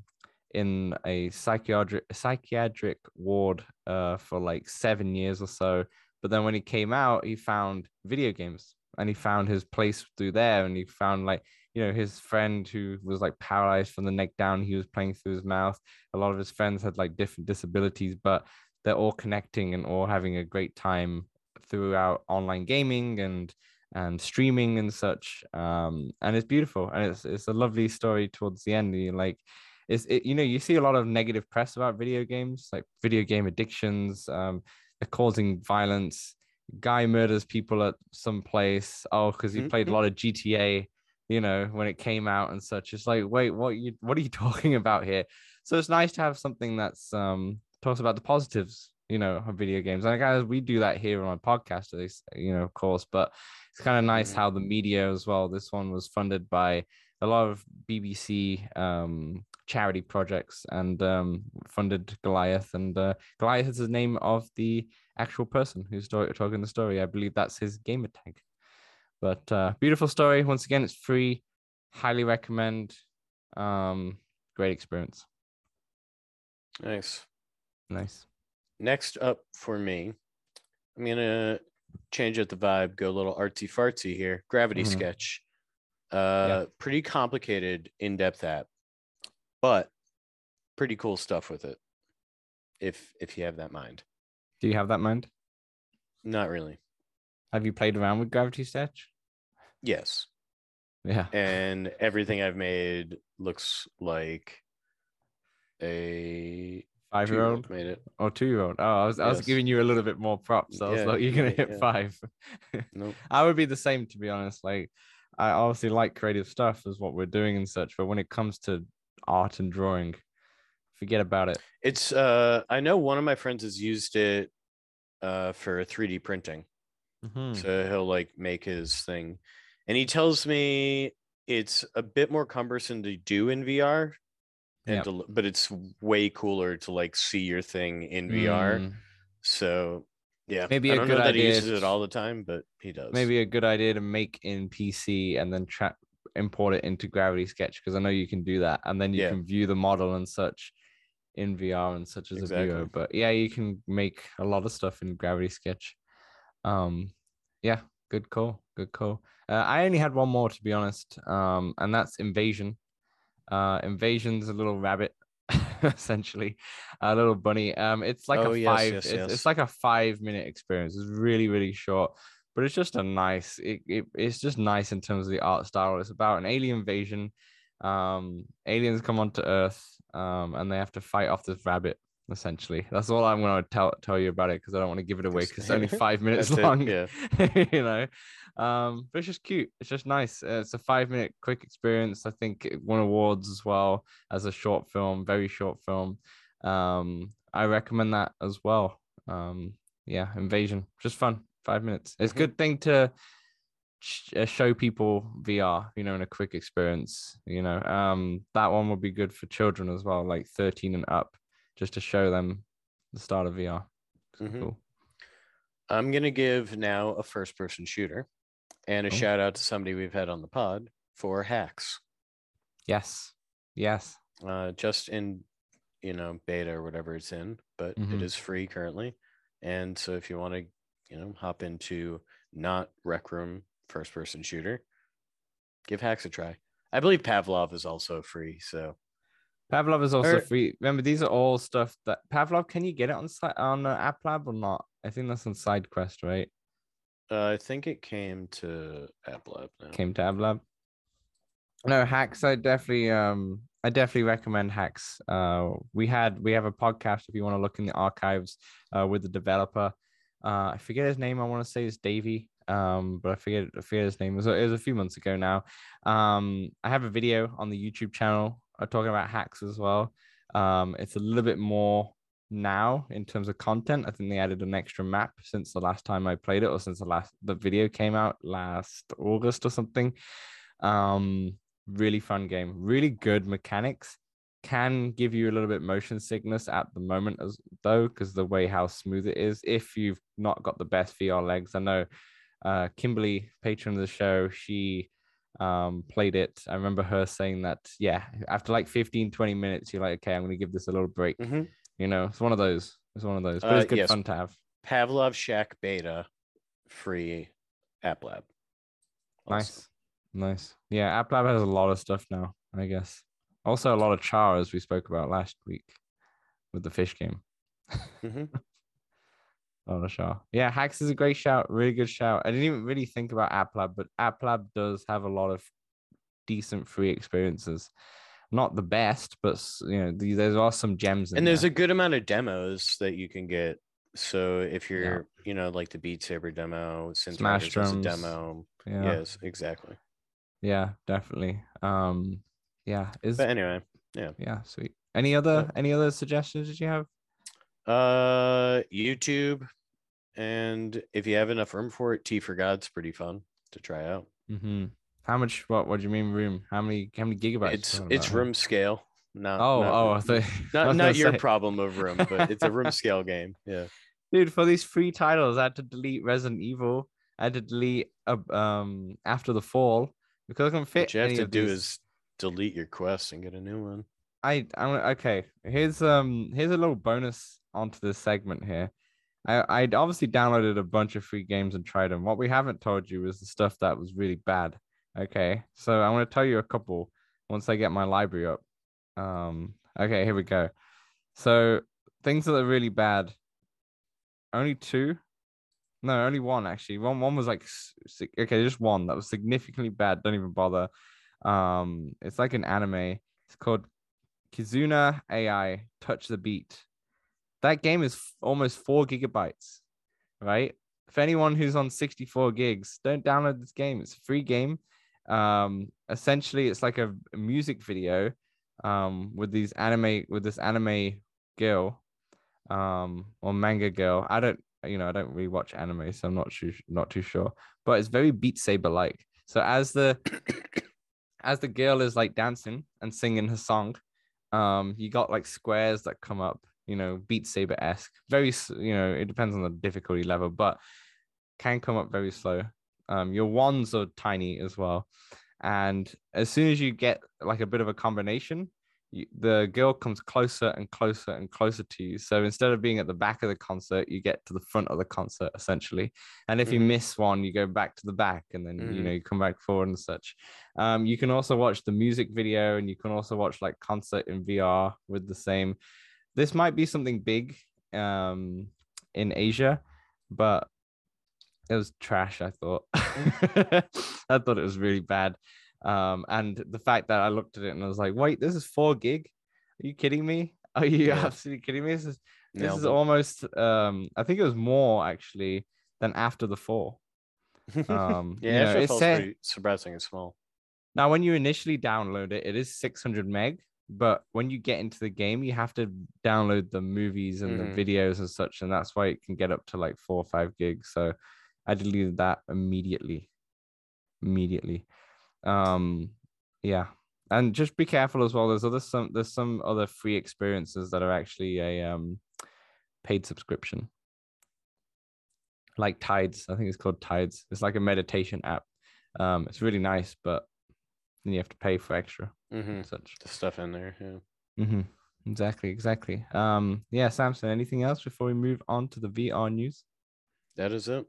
in a psychiatric psychiatric ward uh for like seven years or so but then when he came out, he found video games and he found his place through there. And he found like, you know, his friend who was like paralyzed from the neck down, he was playing through his mouth. A lot of his friends had like different disabilities, but they're all connecting and all having a great time throughout online gaming and and streaming and such. Um, and it's beautiful and it's it's a lovely story towards the end. You like it's it, you know, you see a lot of negative press about video games, like video game addictions, um, they're causing violence. Guy murders people at some place. Oh, because he played a Mhm. lot of GTA, you know, when it came out and such. It's like, wait, what you what are you [LAUGHS] talking about here? So it's nice to have something that's um talks about the positives, you know, of video games. And guys, we do that here on my podcast, at least, you know, of course. But it's kind of nice Mhm. how the media as well. This one was funded by a lot of BBC um charity projects and um funded Goliath and uh Goliath is the name of the actual person who's talking the story. I believe that's his gamer tag. But uh, beautiful story. Once again, it's free. Highly recommend. Um, great experience. Nice. Nice. Next up for me, I'm gonna change up the vibe, go a little artsy fartsy here. Gravity Mhm. Sketch. Uh pretty complicated, in-depth app, but pretty cool stuff with it. If if you have that mind. Do you have that mind? Not really. Have you played around with Gravity Sketch? Yes. Yeah. And everything I've made looks like a Five year old made it. or two year old? Oh, I was, I was giving you a little bit more props. So I was like, you're going to hit yeah. five. Nope. [LAUGHS] I would be the same, to be honest. Like, I obviously like creative stuff, is what we're doing and such. But when it comes to art and drawing, forget about it. It's uh I know one of my friends has used it uh for 3D printing. Mhm. So he'll like make his thing. And he tells me it's a bit more cumbersome to do in VR. And Yep. to, but it's way cooler to like see your thing in VR. Mm, So yeah. Maybe I a don't good know that he idea uses it all the time, but he does. maybe a good idea to make in PC and then tra- import it into Gravity Sketch because I know you can do that, and then you Yeah. can view the model and such in VR and such as a viewer. But yeah, you can make a lot of stuff in Gravity Sketch. Um, yeah, good call, good call. Uh, I only had one more to be honest, um, and that's Invasion. Uh, Invasion's a little rabbit, [LAUGHS] essentially, a little bunny. Um, it's like Oh, a yes, five. yes, it's, yes. it's like a five minute experience. It's really really short, but it's just a nice. It, it it's just nice in terms of the art style. It's about an alien invasion. Um, aliens come onto Earth um, and they have to fight off this rabbit. Essentially, that's all I'm going to tell tell you about it because I don't want to give it away because it's only five [LAUGHS] minutes That's it, long. yeah. [LAUGHS] you know, um, but it's just cute. It's just nice. Uh, It's a five minute quick experience. I think it won awards as well as a short film, very short film. Um, I recommend that as well. Um, yeah, Invasion, just fun. Five minutes. It's a Mhm. good thing to uh, show people VR, you know, in a quick experience. You know, um, that one would be good for children as well, like 13 and up, just to show them the start of VR. Mhm. Cool. I'm gonna give now a first person shooter and a Oh. shout out to somebody we've had on the pod for hacks. Yes. Yes. Uh just in you know beta or whatever it's in, but Mhm. it is free currently. And so if you want to, you know, hop into not rec room first person shooter, give hacks a try. I believe Pavlov is also free, so Pavlov is also Or- free. Remember, these are all stuff that Pavlov. Can you get it on si- on uh, App Lab or not? I think that's on side quest, right? uh, I think it came to AppLab now. Came to App Lab. No hacks. I definitely um I definitely recommend hacks. Uh, we had we have a podcast if you want to look in the archives uh, with the developer. Uh, I forget his name. I want to say it's Davey. Um, but I forget I forget his name. It was, it was a few months ago now. Um, I have a video on the YouTube channel uh, talking about hacks as well. Um, it's a little bit more now in terms of content. I think they added an extra map since the last time I played it, or since the last the video came out last August or something. Um, really fun game, really good mechanics. Can give you a little bit motion sickness at the moment as though, because the way how smooth it is. If you've not got the best VR legs, I know uh Kimberly, patron of the show, she um played it. I remember her saying that, yeah, after like 15, 20 minutes, you're like, okay, I'm gonna give this a little break. Mhm. You know, it's one of those. It's one of those. But Uh, it's good yes. fun to have. Pavlov Shack beta free AppLab. also. Nice. Nice. Yeah, App Lab has a lot of stuff now, I guess. Also a lot of char as we spoke about last week with the fish game. Mhm. [LAUGHS] Lot of char. Yeah, Hacks is a great shout, really good shout. I didn't even really think about App Lab, but App Lab does have a lot of decent free experiences. Not the best, but you know, the- there are some gems in and there's there. a good amount of demos that you can get. So if you're, you know, like the Beat Saber demo, Smash Riders has a drums. demo. yeah. Yes, exactly. Yeah, definitely. Um yeah, is But anyway, yeah, Yeah. sweet. Any other any other suggestions that you have? Uh, YouTube, and if you have enough room for it, Tea for God's pretty fun to try out. Mm-hmm. How much? What? What do you mean room? How many? How many gigabytes? It's it's room scale. Not Oh, not, oh, I thought, [LAUGHS] not, was not your say- problem of room, but it's a room [LAUGHS] scale game. Yeah. dude. For these free titles, I had to delete Resident Evil. I had to delete uh, um After the Fall because I couldn't fit. What you have to do these. is delete your quest and get a new one. I I'm okay. Here's um here's a little bonus onto this segment here. I I obviously downloaded a bunch of free games and tried them. What we haven't told you is the stuff that was really bad. Okay, so I'm gonna tell you a couple once I get my library up. Um. Okay, here we go. So things that are really bad. Only two. No, only one actually. One one was like okay, just one that was significantly bad. Don't even bother. Um, it's like an anime. It's called Kizuna AI Touch the Beat. That game is f- almost four gigabytes, right? For anyone who's on 64 gigs, don't download this game. It's a free game. Um, essentially, it's like a, music video um, with these anime with this anime girl um, or manga girl. I don't, you know, I don't really watch anime, so I'm not too not too sure. But it's very Beat Saber like. So as the [COUGHS] as the girl is like dancing and singing her song, um, you got like squares that come up, you know, Beat Saber esque. Very, you know, it depends on the difficulty level, but can come up very slow. Um, your wands are tiny as well, and as soon as you get like a bit of a combination, you, the girl comes closer and closer and closer to you. So instead of being at the back of the concert, you get to the front of the concert essentially. And if you Mhm. miss one, you go back to the back, and then you Mhm. know you come back forward and such. Um, you can also watch the music video, and you can also watch like concert in VR with the same. This might be something big um, in Asia, but it was trash. I thought. [LAUGHS] I thought it was really bad. Um, and the fact that I looked at it and I was like, wait, this is four gig. Are you kidding me? Are you Yeah. absolutely kidding me? This is this Nailed is it. almost um I think it was more actually than after the four. Um [LAUGHS] yeah, you know, it said- pretty surprisingly small. now when you initially download it, it is 600 meg, but when you get into the game, you have to download the movies and Mhm. the videos and such, and that's why it can get up to like four or five gigs. So I deleted that immediately. Immediately. Um yeah. And just be careful as well. There's other some there's some other free experiences that are actually a um paid subscription. Like Tides. I think it's called Tides. It's like a meditation app. Um it's really nice, but then you have to pay for extra hmm such. The stuff in there. Yeah. Mm-hmm. Exactly, exactly. Um, yeah, Samson, anything else before we move on to the VR news? That is it.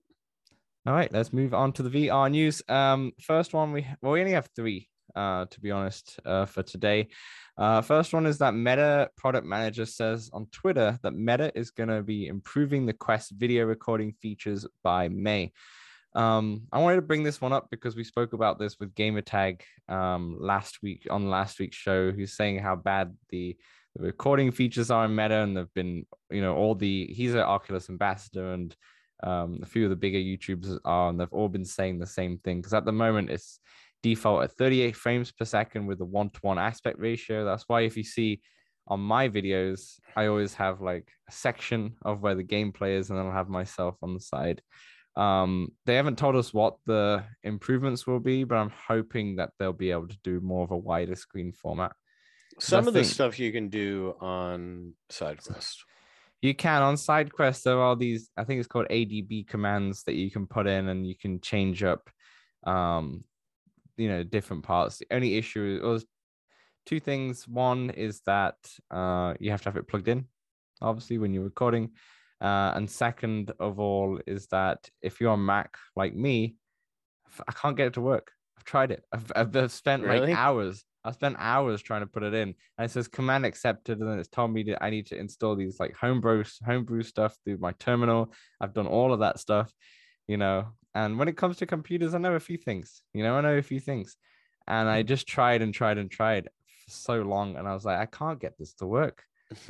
All right, let's move on to the VR news. Um, first one we well, we only have three, uh, to be honest, uh, for today. Uh, first one is that Meta product manager says on Twitter that Meta is going to be improving the Quest video recording features by May. Um, I wanted to bring this one up because we spoke about this with Gamertag um, last week on last week's show. Who's saying how bad the, the recording features are in Meta, and they've been, you know, all the he's an Oculus ambassador, and um, a few of the bigger YouTubers are, and they've all been saying the same thing. Because at the moment, it's default at 38 frames per second with a one to one aspect ratio. That's why if you see on my videos, I always have like a section of where the gameplay is, and then I'll have myself on the side. Um, they haven't told us what the improvements will be, but I'm hoping that they'll be able to do more of a wider screen format. Some I of the think- stuff you can do on side SideQuest. You can on side SideQuest, there are these, I think it's called ADB commands that you can put in and you can change up um you know different parts. The only issue was two things. One is that uh you have to have it plugged in, obviously, when you're recording. Uh, and second of all is that if you're on Mac like me, I can't get it to work. I've tried it. I've, I've I've spent Really? like hours. I spent hours trying to put it in, and it says command accepted, and then it's told me that I need to install these like homebrew homebrew stuff through my terminal. I've done all of that stuff, you know. And when it comes to computers, I know a few things. You know, I know a few things, and I just tried and tried and tried for so long, and I was like, I can't get this to work.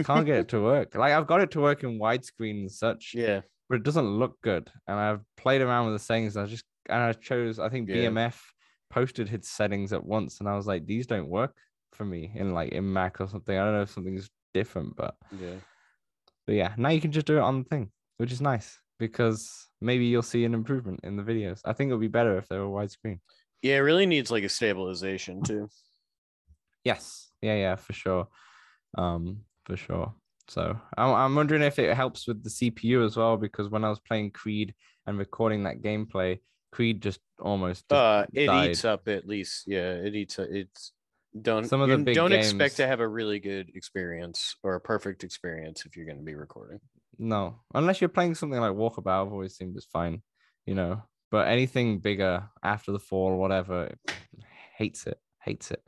Can't get it to work. Like I've got it to work in widescreen and such, yeah. but it doesn't look good. And I've played around with the settings. I just and I chose. I think Yeah. BMF posted his settings at once, and I was like, these don't work for me in like in Mac or something. I don't know if something's different, but Yeah. but yeah, now you can just do it on the thing, which is nice because maybe you'll see an improvement in the videos. I think it would be better if they were widescreen. Yeah, it really needs like a stabilization too. [LAUGHS] Yes, yeah, yeah, for sure, um, for sure. So I'm, I'm wondering if it helps with the CPU as well because when I was playing Creed and recording that gameplay, Creed just almost Uh it died. eats up at least. Yeah, it eats uh, it's don't Some of the big don't games- expect to have a really good experience or a perfect experience if you're going to be recording. No, unless you're playing something like Walkabout, I've always seemed just fine, you know. But anything bigger after the fall, or whatever, hates it, hates it.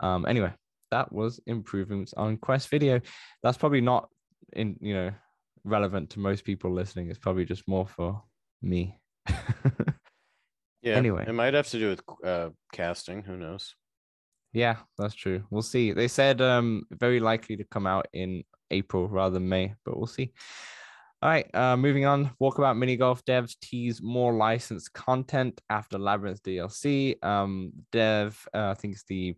Um, anyway, that was improvements on Quest Video. That's probably not in you know relevant to most people listening. It's probably just more for me. Yeah. Anyway. it might have to do with uh casting, who knows. Yeah, that's true. We'll see. They said um very likely to come out in April rather than May, but we'll see. All right, uh, moving on. Walkabout mini golf devs tease more licensed content after Labyrinth DLC. Um, dev, uh, I think it's the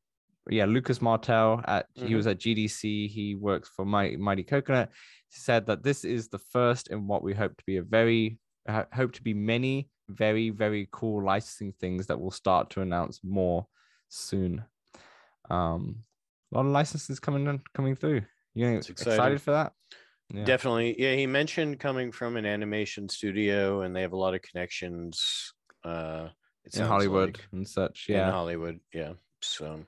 yeah Lucas Martell at he Mhm. was at GDC. He works for Mighty, Mighty Coconut. He said that this is the first in what we hope to be a very uh, hope to be many very very cool licensing things that we'll start to announce more soon. Um, a lot of licenses coming in, coming through. You excited. for that? Yeah. Definitely. Yeah, he mentioned coming from an animation studio and they have a lot of connections uh it in Hollywood like, and such. Yeah, in Hollywood. Yeah. So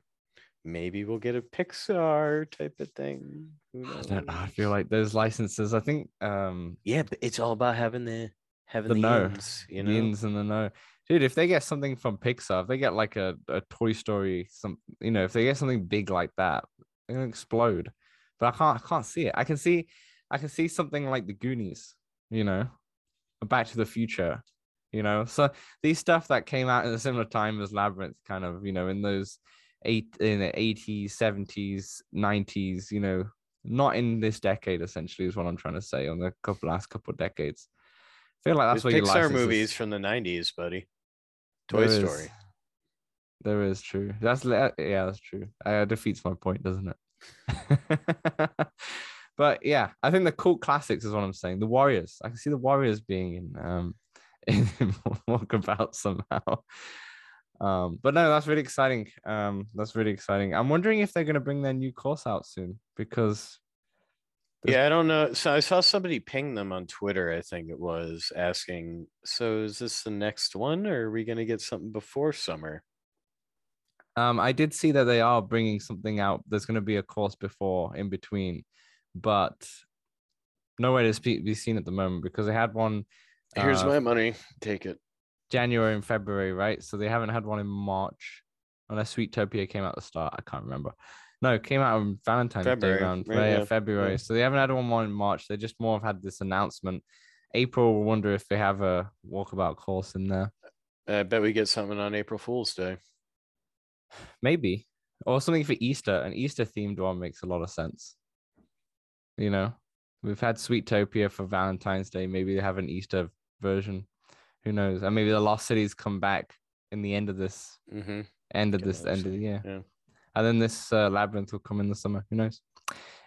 maybe we'll get a Pixar type of thing. I don't know. I feel like those licenses. I think um Yeah, but it's all about having the having The the, ins, you the know. ins and the no. Dude, if they get something from Pixar, if they get like a, a Toy Story, some you know, if they get something big like that, they're gonna explode. But I can't I can't see it. I can see I can see something like the Goonies, you know, Back to the Future, you know. So these stuff that came out in a similar time as Labyrinth, kind of, you know, in those eight in the 80s, 70s, 90s, you know, not in this decade, essentially, is what I'm trying to say on the couple last couple of decades. I feel like that's There's what you Pixar movies from the '90s, buddy. Toy There Story. is. There is true. That's yeah, that's true. Uh, defeats my point, doesn't it? [LAUGHS] but yeah, I think the cult classics is what I'm saying. The Warriors. I can see the Warriors being in um [LAUGHS] in [LAUGHS] Walkabout somehow. Um, but no, that's really exciting. Um, that's really exciting. I'm wondering if they're gonna bring their new course out soon because Yeah, I don't know. So I saw somebody ping them on Twitter, I think it was, asking, so is this the next one or are we going to get something before summer? Um, I did see that they are bringing something out. There's going to be a course before in between, but nowhere to be seen at the moment because they had one Here's uh, my money. Take it. January and February, right? So they haven't had one in March, unless Sweetopia came out at the start. I can't remember. No, it came out on Valentine's February, Day around right, yeah, February. yeah. So they haven't had one more in March. They just more have had this announcement. April, wonder if they have a walkabout course in there. Uh, I bet we get something on April Fool's Day. Maybe. Or something for Easter. An Easter themed one makes a lot of sense. You know, we've had Sweetopia for Valentine's Day. Maybe they have an Easter version. Who knows? And maybe the Lost Cities come back in the end of this Mm-hmm. end of Get this end of the year. yeah. And then this uh, labyrinth will come in the summer. Who knows?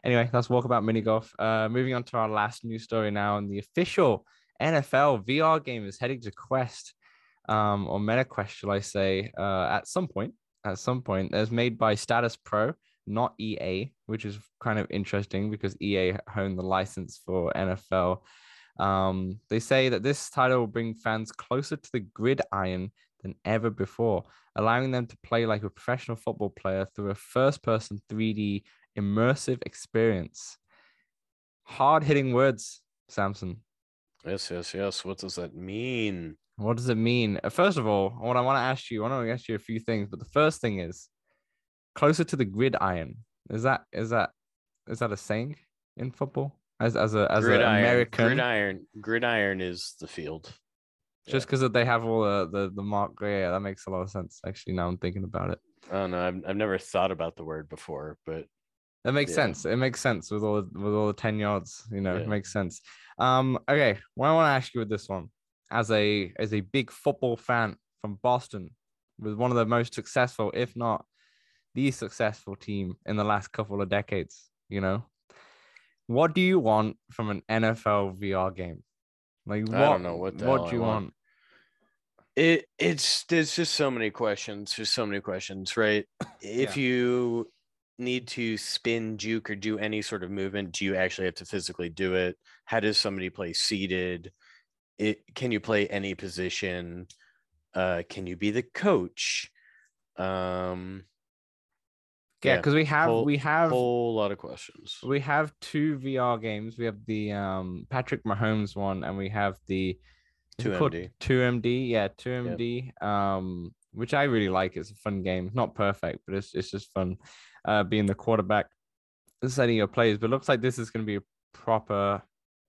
Anyway, let's walk about mini golf. Uh, moving on to our last news story now, and the official NFL VR game is heading to Quest, um, or MetaQuest, shall I say, uh, at some point. At some point, it's made by Status Pro, not EA, which is kind of interesting because EA own the license for NFL. Um, they say that this title will bring fans closer to the gridiron than ever before, allowing them to play like a professional football player through a first person 3D immersive experience. Hard hitting words, Samson. Yes, yes, yes. What does that mean? What does it mean? Uh, First of all, what I want to ask you, I want to ask you a few things, but the first thing is closer to the gridiron. Is that is that is that a saying in football? As as a as an. American, Gridiron. Gridiron is the field. just because they have all the the the mark. Yeah, that makes a lot of sense. Actually, now I'm thinking about it. I don't know. I've, I've never thought about the word before, but That makes Yeah. sense. It makes sense with all with all the 10 yards, you know, Yeah. it makes sense. Um, okay, what I want to ask you with this one, as a as a big football fan from Boston, with one of the most successful, if not the successful team in the last couple of decades, you know, what do you want from an NFL VR game? Like what I don't know what what do you want. want? it it's there's just so many questions. There's so many questions, right? If you need to spin, juke, or do any sort of movement, do you actually have to physically do it? How does somebody play seated? It can you play any position? Uh, can you be the coach? Um, Yeah, Yeah, because we have whole- we have a whole lot of questions. we have two VR games. We have the um Patrick Mahomes one, and we have the is it called 2MD. 2MD, yeah, 2MD. Um, which I really like. It's a fun game. Not perfect, but it's it's just fun. Uh, being the quarterback, setting your plays. But it looks like this is going to be a proper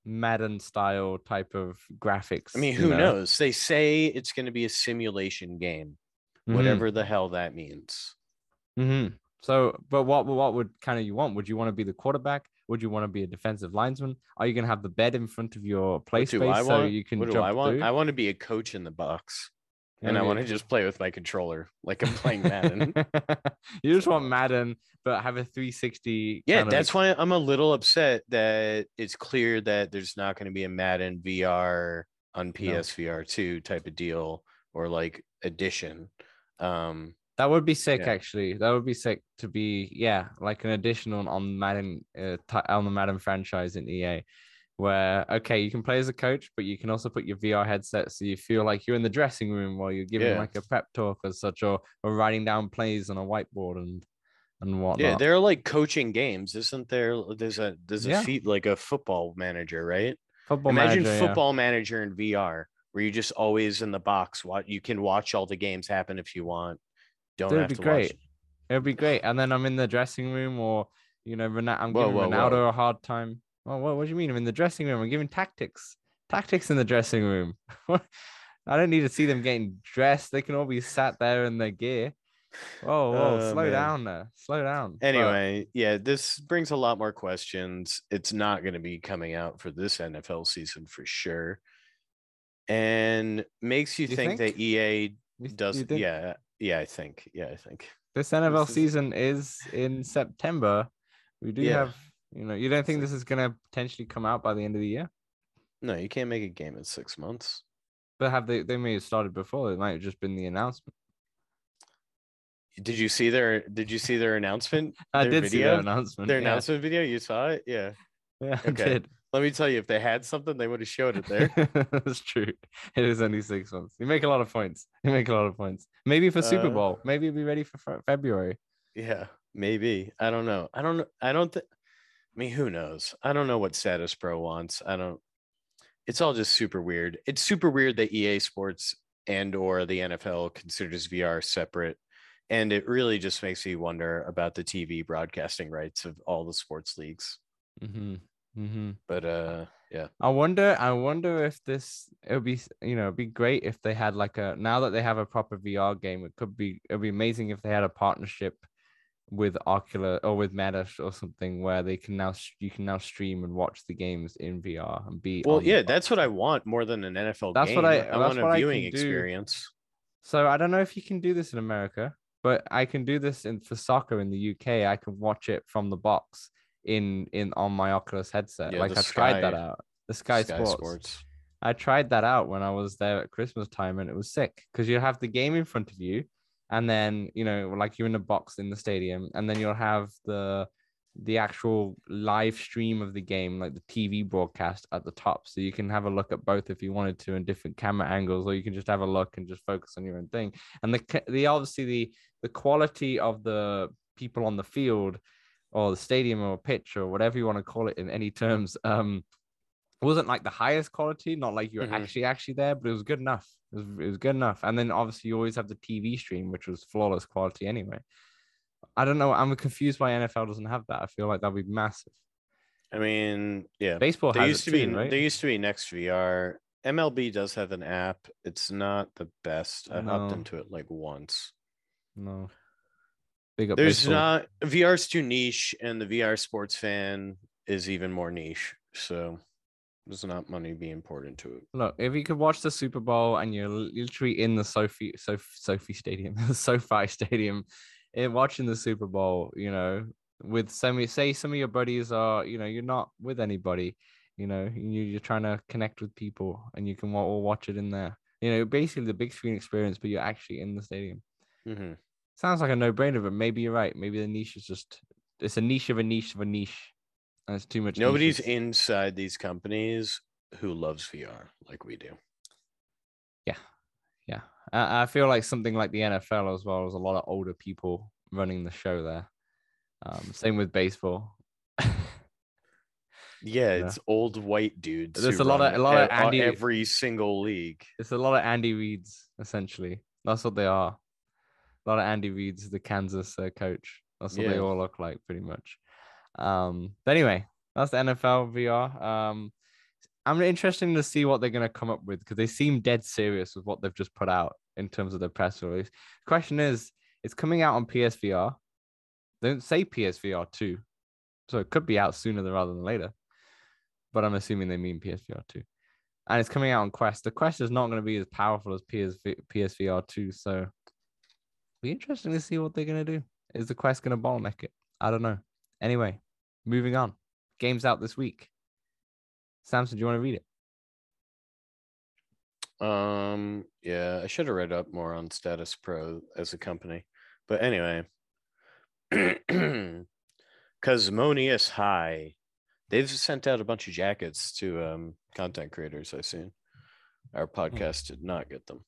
Madden style type of graphics. I mean, you who know? knows? They say it's going to be a simulation game, Mhm, whatever the hell that means. mhm. So, but what what would kind of you want? Would you want to be the quarterback? Would you want to be a defensive linesman? Are you going to have the bed in front of your play What space so you can what jump I want? through? I want to be a coach in the box, and I want to just play with my controller like I'm playing Madden. [LAUGHS] you just want Madden, but have a 360. yeah, kind of that's why I'm a little upset that it's clear that there's not going to be a Madden VR on PSVR two type of deal or like edition. Um, That would be sick, Yeah. actually. That would be sick to be, yeah, like an additional on Madden, uh, on the Madden franchise in EA, where okay, you can play as a coach, but you can also put your VR headset so you feel like you're in the dressing room while you're giving Yeah. like a pep talk or such, or, or writing down plays on a whiteboard and and whatnot. yeah, there are like coaching games, isn't there? There's a there's a Yeah. feat like a football manager, right? football Imagine manager, yeah. football manager in VR, where you're just always in the box. What you can watch all the games happen if you want. Don't That'd have be great. watch. It'd be great. And then I'm in the dressing room, or you know, Ronaldo, I'm Whoa, giving whoa, Ronaldo whoa. a hard time. Oh, what, what do you mean? I'm in the dressing room. I'm giving tactics, tactics in the dressing room. [LAUGHS] I don't need to see them getting dressed. They can all be sat there in their gear. Whoa, whoa, Oh, slow man. down there. Slow down. But- Anyway, yeah, this brings a lot more questions. It's not going to be coming out for this NFL season for sure. And makes you, You think, think? that EA you- you does think yeah, yeah, I think. Yeah, I think. this NFL this is- season is in September. We do Yeah. have, you know, you don't think this is gonna potentially come out by the end of the year? No, you can't make a game in 6 months. But have they? They may have started before. It might have just been the announcement. Did you see their did you see their announcement? [LAUGHS] I Their did see their announcement. Their yeah. announcement video, you saw it? Yeah. Yeah, I Okay. did. Let me tell you if they had something, they would have showed it there. [LAUGHS] That's true. It is only six months. You make a lot of points. You make a lot of points. Maybe for Super Uh, Bowl. Maybe it'll be ready for Fe- February. Yeah, maybe. I don't know. I don't. I don't think. I mean, who knows? I don't know what Status Pro wants. I don't. It's all just super weird. It's super weird that EA Sports and or the NFL considers VR separate, and it really just makes me wonder about the TV broadcasting rights of all the sports leagues. Mm-hmm. Mm-hmm. But uh, yeah, I wonder. I wonder if this. It would be. You know, it'd be great if they had like a. Now that they have a proper VR game, it could be. It'd be amazing if they had a partnership with Oculus or with Meta or something where they can now you can now stream and watch the games in VR and be. well, yeah, that's what I want more than an NFL That's game. what I- I want a viewing experience. So I don't know if you can do this in America, but I can do this in for soccer in the UK. I can watch it from the box in in on my Oculus headset. Yeah, like I tried that out. The Sky, Sports. Sports. I tried that out when I was there at Christmas time, and it was sick because you have the game in front of you, and then you know like you're in a box in the stadium, and then you'll have the the actual live stream of the game, like the TV broadcast at the top. So you can have a look at both if you wanted to in different camera angles, or you can just have a look and just focus on your own thing. And the the obviously the the quality of the people on the field or the stadium or pitch or whatever you want to call it in any terms, um, wasn't like the highest quality, not like you were Mhm. actually actually there, but it was good enough. It was, it was good enough. And then obviously you always have the TV stream, which was flawless quality anyway. I don't know. I'm confused why NFL doesn't have that. I feel like that'd be massive. I mean, yeah. Baseball There has used it to be right? there used to be Next VR. MLB does have an app. It's not the best. I hopped No. into it like once. No. Big up There's baseball. not VR's too niche, and the VR sports fan is even more niche. So there's not money being poured into it. Look, if you could watch the Super Bowl and you're literally in the SoFi SoFi, SoFi Stadium, the [LAUGHS] SoFi Stadium, and watching the Super Bowl, you know, with some say some of your buddies are, you know, you're not with anybody, you know, you, you're trying to connect with people, and you can all watch it in there. You know, basically the big screen experience, but you're actually in the stadium. hmm Sounds like a no-brainer, but maybe you're right. Maybe the niche is just it's a niche of a niche of a niche, and it's too much. Nobody's niches. inside these companies who loves VR like we do. Yeah, I, I feel like something like the NFL as well. There's a lot of older people running the show there. Um, same with baseball. [LAUGHS] Yeah, Yeah. it's old white dudes. There's a lot of- a lot of Andy- every single league. it's a lot of Andy Reids essentially. That's what they are. A lot of Andy Reids, the Kansas uh, coach. That's what they all look like, pretty much. Um, but anyway, that's the NFL VR. Um, I'm interested to see what they're going to come up with because they seem dead serious with what they've just put out in terms of the press release. Question is, it's coming out on PSVR. They don't say PSVR 2, so it could be out sooner rather than later. But I'm assuming they mean PSVR 2. And it's coming out on Quest. The Quest is not going to be as powerful as PSV, PSVR 2, so be interesting to see what they're going to do. Is the Quest going to bottleneck it? I don't know. Anyway, moving on. Games out this week. Samson, do you want to read it? Um, yeah, I should have read up more on Status Pro as a company. But anyway, [CLEARS THROAT] Cosmonius High. They've sent out a bunch of jackets to um, content creators I've seen. Our podcast did not get them.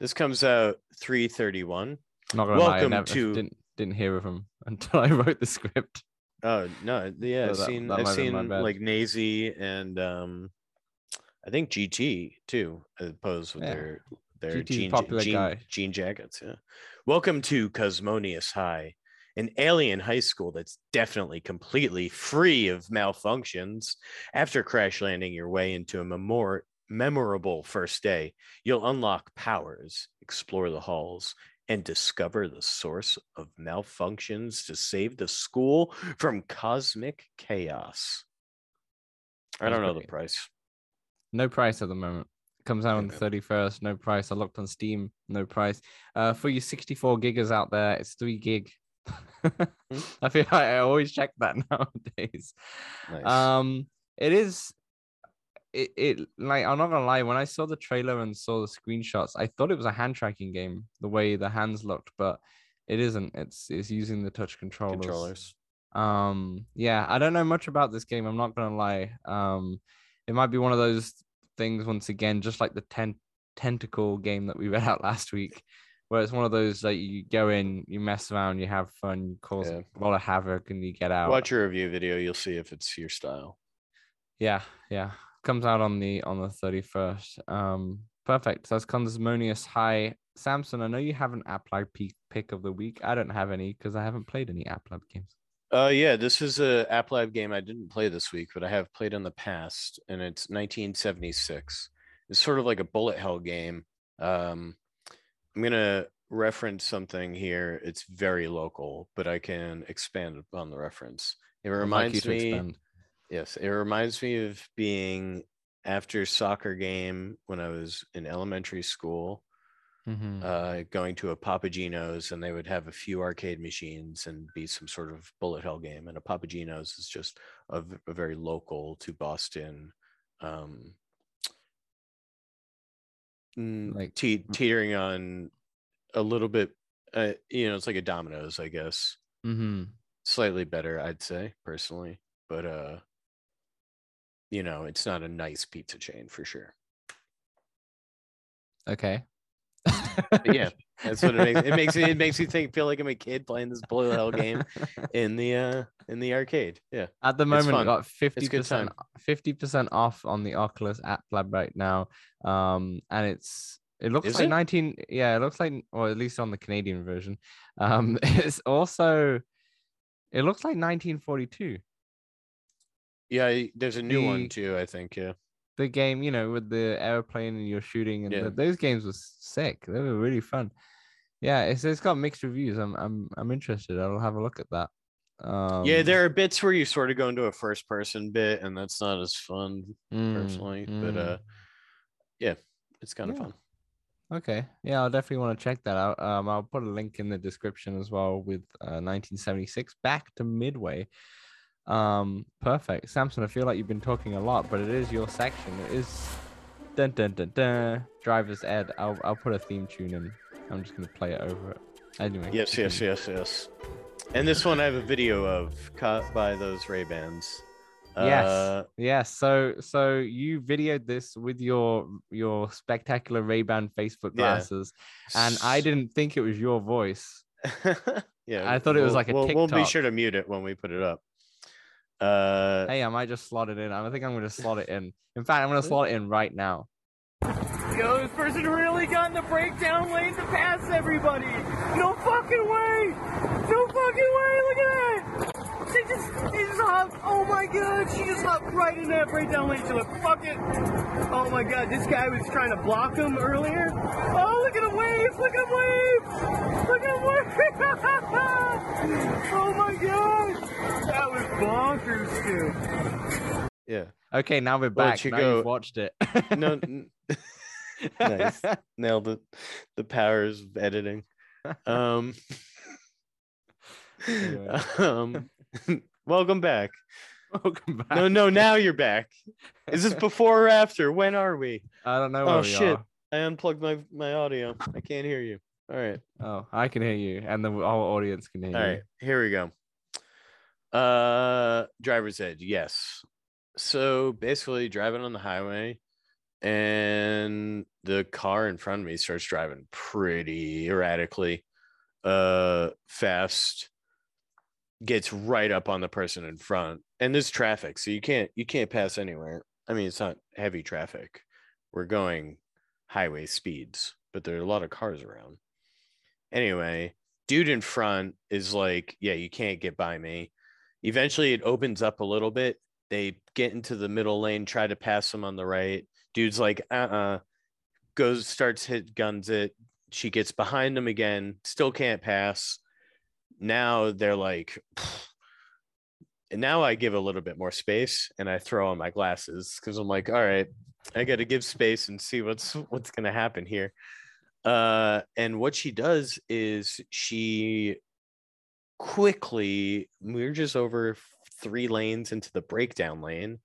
This comes out 331. Not gonna lie, I Welcome never, to- [LAUGHS] didn't didn't hear of him [LAUGHS] until I wrote the script. Oh no, yeah, I've So seen that I've might have been my seen like Nathie and um I think GT too, opposed with Yeah. their their GT 's a jean, popular jean, guy. jean jackets. Yeah. Welcome to Cosmonius High, an alien high school that's definitely completely free of malfunctions. After crash landing your way into a memor- memorable first day, you'll unlock powers, explore the halls, and discover the source of malfunctions to save the school [LAUGHS] from cosmic chaos. I don't know the price. No price at the moment. Comes out on the 31st. No price. I looked on Steam. No price. Uh, for you 64 gigas out there, it's three gig. [LAUGHS] I feel like I always check that [LAUGHS] nowadays. Nice. Um, it is. It, it like I'm not gonna lie. When I saw the trailer and saw the screenshots, I thought it was a hand tracking game. The way the hands looked, but it isn't. It's it's using the touch controllers. Controllers. Um, yeah, I don't know much about this game. I'm not gonna lie. Um, it might be one of those things once again, just like the ten- tentacle game that we [LAUGHS] read out last week, where it's one of those like you go in, you mess around, you have fun, you cause Yeah. a lot of havoc, and you get out. Watch your review video. You'll see if it's your style. Yeah, yeah. Comes out on the on the 31st. Um, perfect. So that's Condesmonious High. Samson, I know you have an App Lab pick, pick of the week. I don't have any because I haven't played any App Lab games. Uh, yeah, this is a App Lab game I didn't play this week, but I have played in the past, and it's 1976. It's sort of like a bullet hell game. Um, I'm gonna reference something here. It's very local, but I can expand upon the reference. It like reminds to me. Yes, it reminds me of being after soccer game when I was in elementary school, Mhm. uh, going to a Papa Gino's and they would have a few arcade machines and be some sort of bullet hell game. And a Papa Gino's is just a very local to Boston, um, Like- te- teetering on a little bit. Uh, you know, it's like a Domino's, I guess. Mhm. Slightly better, I'd say personally, but uh, you know, it's not a nice pizza chain for sure. Okay. Yeah, that's what it makes. It makes it makes you think feel like I'm a kid playing this blue hell game [LAUGHS] in the uh in the arcade. Yeah. At the moment, I got fifty percent fifty percent off on the Oculus App Lab right now. Um, and it's it looks Is like it? nineteen. Yeah, it looks like, or at least on the Canadian version. Um, [LAUGHS] it's also it looks like nineteen forty two. Yeah, there's a new The- one too, I think. Yeah. The game, you know, with the airplane and you're shooting, and Yeah. th- those games were sick. They were really fun. Yeah, it's it's got mixed reviews. I'm I'm I'm interested. I'll have a look at that. Um, yeah, there are bits where you sort of go into a first person bit and that's not as fun mm, personally, but mm. uh yeah, it's kind of fun. Okay. Yeah, I'll definitely want to check that out. Um, I'll put a link in the description as well with uh, 1976 back to Midway. Um, perfect. Samson, I feel like you've been talking a lot, but it is your section. It is dun dun dun dun driver's ed. I'll I'll put a theme tune in. I'm just gonna play it over it. Anyway. Yes, yes, yes, yes. And this one I have a video of caught by those Ray Bans. Yes. Uh, Yes. So so you videoed this with your your spectacular Ray-Ban Facebook Yeah. glasses, and I didn't think it was your voice. [LAUGHS] yeah, I thought it was we'll- like a we'll, We'll be sure to mute it when we put it up. Uh, Hey, I might just slot it in. I think I'm gonna slot it in. In fact, I'm gonna slot it in right now. Yo, this person really got in the breakdown lane to pass everybody. No fucking way. No fucking way. Look at that. She just, she just hopped. Oh my god, she just hopped right in that breakdown lane to fuck it. Oh my god, this guy was trying to block him earlier. Oh, look at him wave. Look at him wave. Look at him wave. Oh my god. That was bonkers, dude. yeah. Okay, now we're Well, back. Now Chico- you've watched it. No, [LAUGHS] n- Nice. nailed it. The powers of editing. Um, Anyway. um, [LAUGHS] welcome back. Welcome back. No, no, now you're back. Is this before or after? When are we? I don't know. Oh, we shit. are. I unplugged my my audio. I can't hear you. All right. Oh, I can hear you, and the whole audience can hear All you. right, here we go. Uh driver's edge. yes. So basically driving on the highway and the car in front of me starts driving pretty erratically uh fast gets right up on the person in front and there's traffic so you can't you can't pass anywhere i mean it's not heavy traffic we're going highway speeds but there are a lot of cars around anyway dude in front is like yeah you can't get by me. Eventually it opens up a little bit. They get into the middle lane try to pass him on the right. Dude's like uh-uh. Goes starts hit guns it. She gets behind him again, still can't pass. Now they're like, and now I give a little bit more space and I throw on my glasses because I'm like, all right, I got to give space and see what's what's gonna happen here. Uh, and what she does is she quickly merges over three lanes into the breakdown lane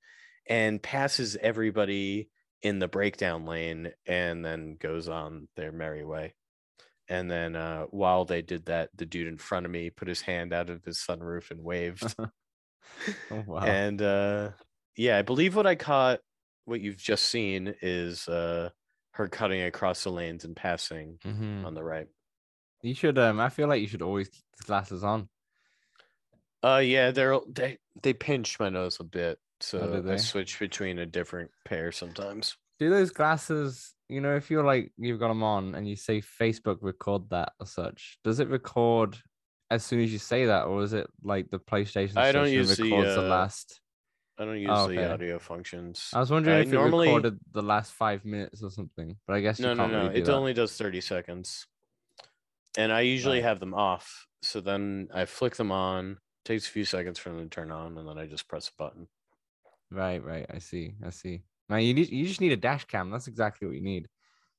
and passes everybody in the breakdown lane and then goes on their merry way. And then uh, while they did that, the dude in front of me put his hand out of his sunroof and waved. [LAUGHS] Oh, [LAUGHS] wow. And uh, yeah, I believe what I caught, what you've just seen, is uh, her cutting across the lanes and passing Mhm. on the right. You should. Um, I feel like you should always keep the glasses on. Uh, yeah, they're they they pinch my nose a bit, so Oh, I they? switch between a different pair sometimes. Do those glasses? You know, if you're like you've got them on and you say Facebook record that or such, does it record as soon as you say that, or is it like the PlayStation? I don't use the, records the uh, last. I don't use Oh, okay. the audio functions. I was wondering I if it normally- recorded the last five minutes or something, but I guess No, you no, no. really do It that. only does 30 seconds. And I usually have them off. So then I flick them on. Takes a few seconds for them to turn on, and then I just press a button. Right, right. I see. I see. Man, you need you just need a dash cam. That's exactly what you need.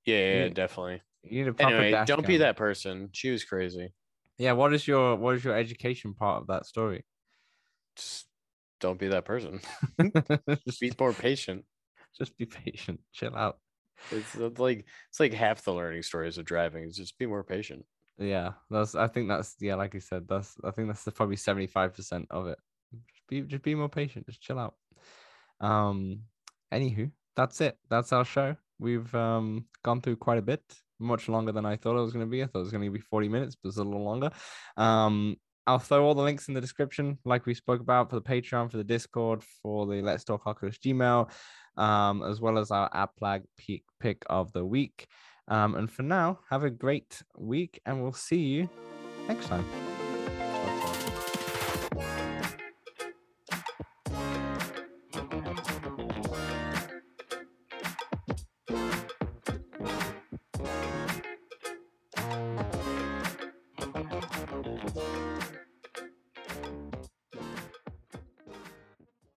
Yeah, yeah, Yeah. definitely. You need a proper Anyway, dash don't be that person. She was crazy. Yeah. What is your what is your education part of that story? Just don't be that person. [LAUGHS] just, Be more patient. just be patient. Chill out. It's uh, like it's like half the learning stories of driving is just be more patient. Yeah, that's. I think that's. Yeah, like you said, that's. I think that's the, probably seventy five percent of it. Just be, just be more patient. Just chill out. Um. Anywho, that's it. That's our show. We've um gone through quite a bit, much longer than I thought it was going to be. I thought it was going to be forty minutes, but it's a little longer. Um. I'll throw all the links in the description, like we spoke about for the Patreon, for the Discord, for the Let's Talk Oculus Gmail, um, as well as our app flag pick, pick of the week. Um, and for now, have a great week, and we'll see you next time.